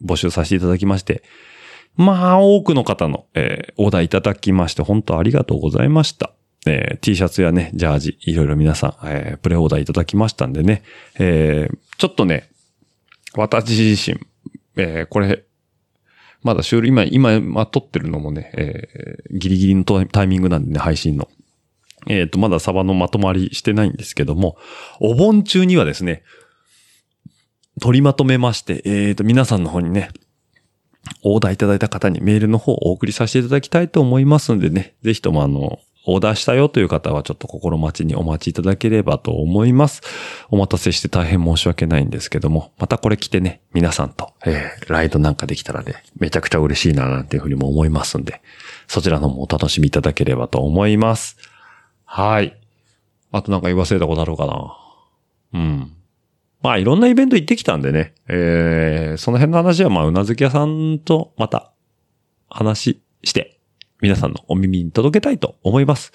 募集させていただきまして、まあ、多くの方の、えーオーダーいただきまして、本当ありがとうございました。えー T シャツやね、ジャージ、いろいろ皆さん、えープレオーダーいただきましたんでね、えーちょっとね、私自身、えーこれ、まだ収録、今、今、まあ、撮ってるのもね、えーギリギリのタイミングなんでね、配信の。えっ、と、まだサバのまとまりしてないんですけども、お盆中にはですね、取りまとめまして、えっ、と、皆さんの方にね、オーダーいただいた方にメールの方をお送りさせていただきたいと思いますんでね、ぜひともあの、オーダーしたよという方はちょっと心待ちにお待ちいただければと思います。お待たせして大変申し訳ないんですけども、またこれ来てね、皆さんと、えーライドなんかできたらね、めちゃくちゃ嬉しいななんていうふうにも思いますんで、そちらのもお楽しみいただければと思います。はい。あとなんか言い忘れたことあるかな？うん。まあいろんなイベント行ってきたんでね、えー、その辺の話はまあうなずき屋さんとまた話して、皆さんのお耳に届けたいと思います。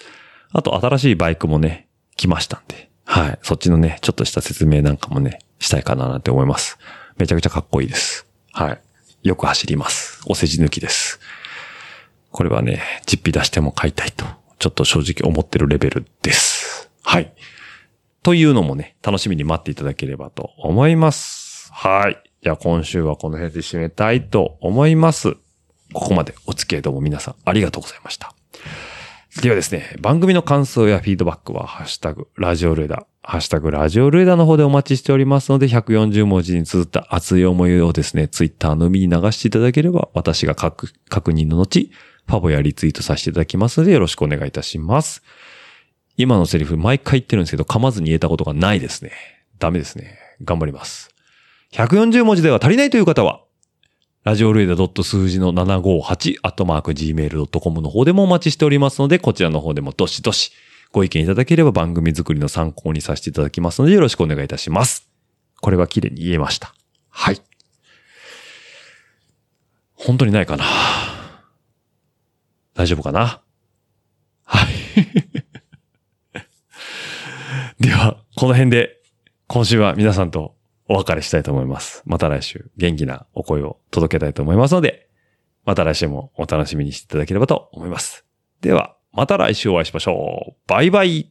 あと新しいバイクもね、来ましたんで、はい。そっちのね、ちょっとした説明なんかもね、したいかななんて思います。めちゃくちゃかっこいいです。はい。よく走ります。お世辞抜きです。これはね、実費出しても買いたいと、ちょっと正直思ってるレベルです。はい。というのもね、楽しみに待っていただければと思います。はい。じゃあ今週はこの辺で締めたいと思います。ここまでお付き合いどうも皆さんありがとうございました。ではですね、番組の感想やフィードバックは、ハッシュタグ、ラジオルエダ、ハッシュタグ、ラジオルエダの方でお待ちしておりますので、140文字に綴った熱い思いをですね、ツイッターの海に流していただければ、私が確確認の後、ファボやリツイートさせていただきますので、よろしくお願いいたします。今のセリフ、毎回言ってるんですけど、噛まずに言えたことがないですね。ダメですね。頑張ります。140文字では足りないという方は、ラジオルエダ数字の758アットマーク gmail.com の方でもお待ちしておりますので、こちらの方でもどしどしご意見いただければ番組作りの参考にさせていただきますので、よろしくお願いいたします。これは綺麗に言えました。はい。本当にないかな大丈夫かなはい。<laughs> では、この辺で今週は皆さんとお別れしたいと思います。また来週元気なお声を届けたいと思いますので、また来週もお楽しみにしていただければと思います。では、また来週お会いしましょう。バイバイ。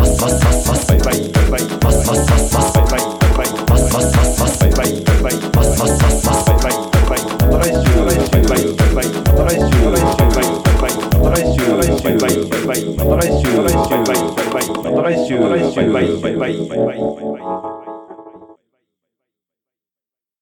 す。ますますますバイバイバイバイますますますますバイバイバイバイますますますますバイバイバイバイますますますますバイバイバイバイまた来週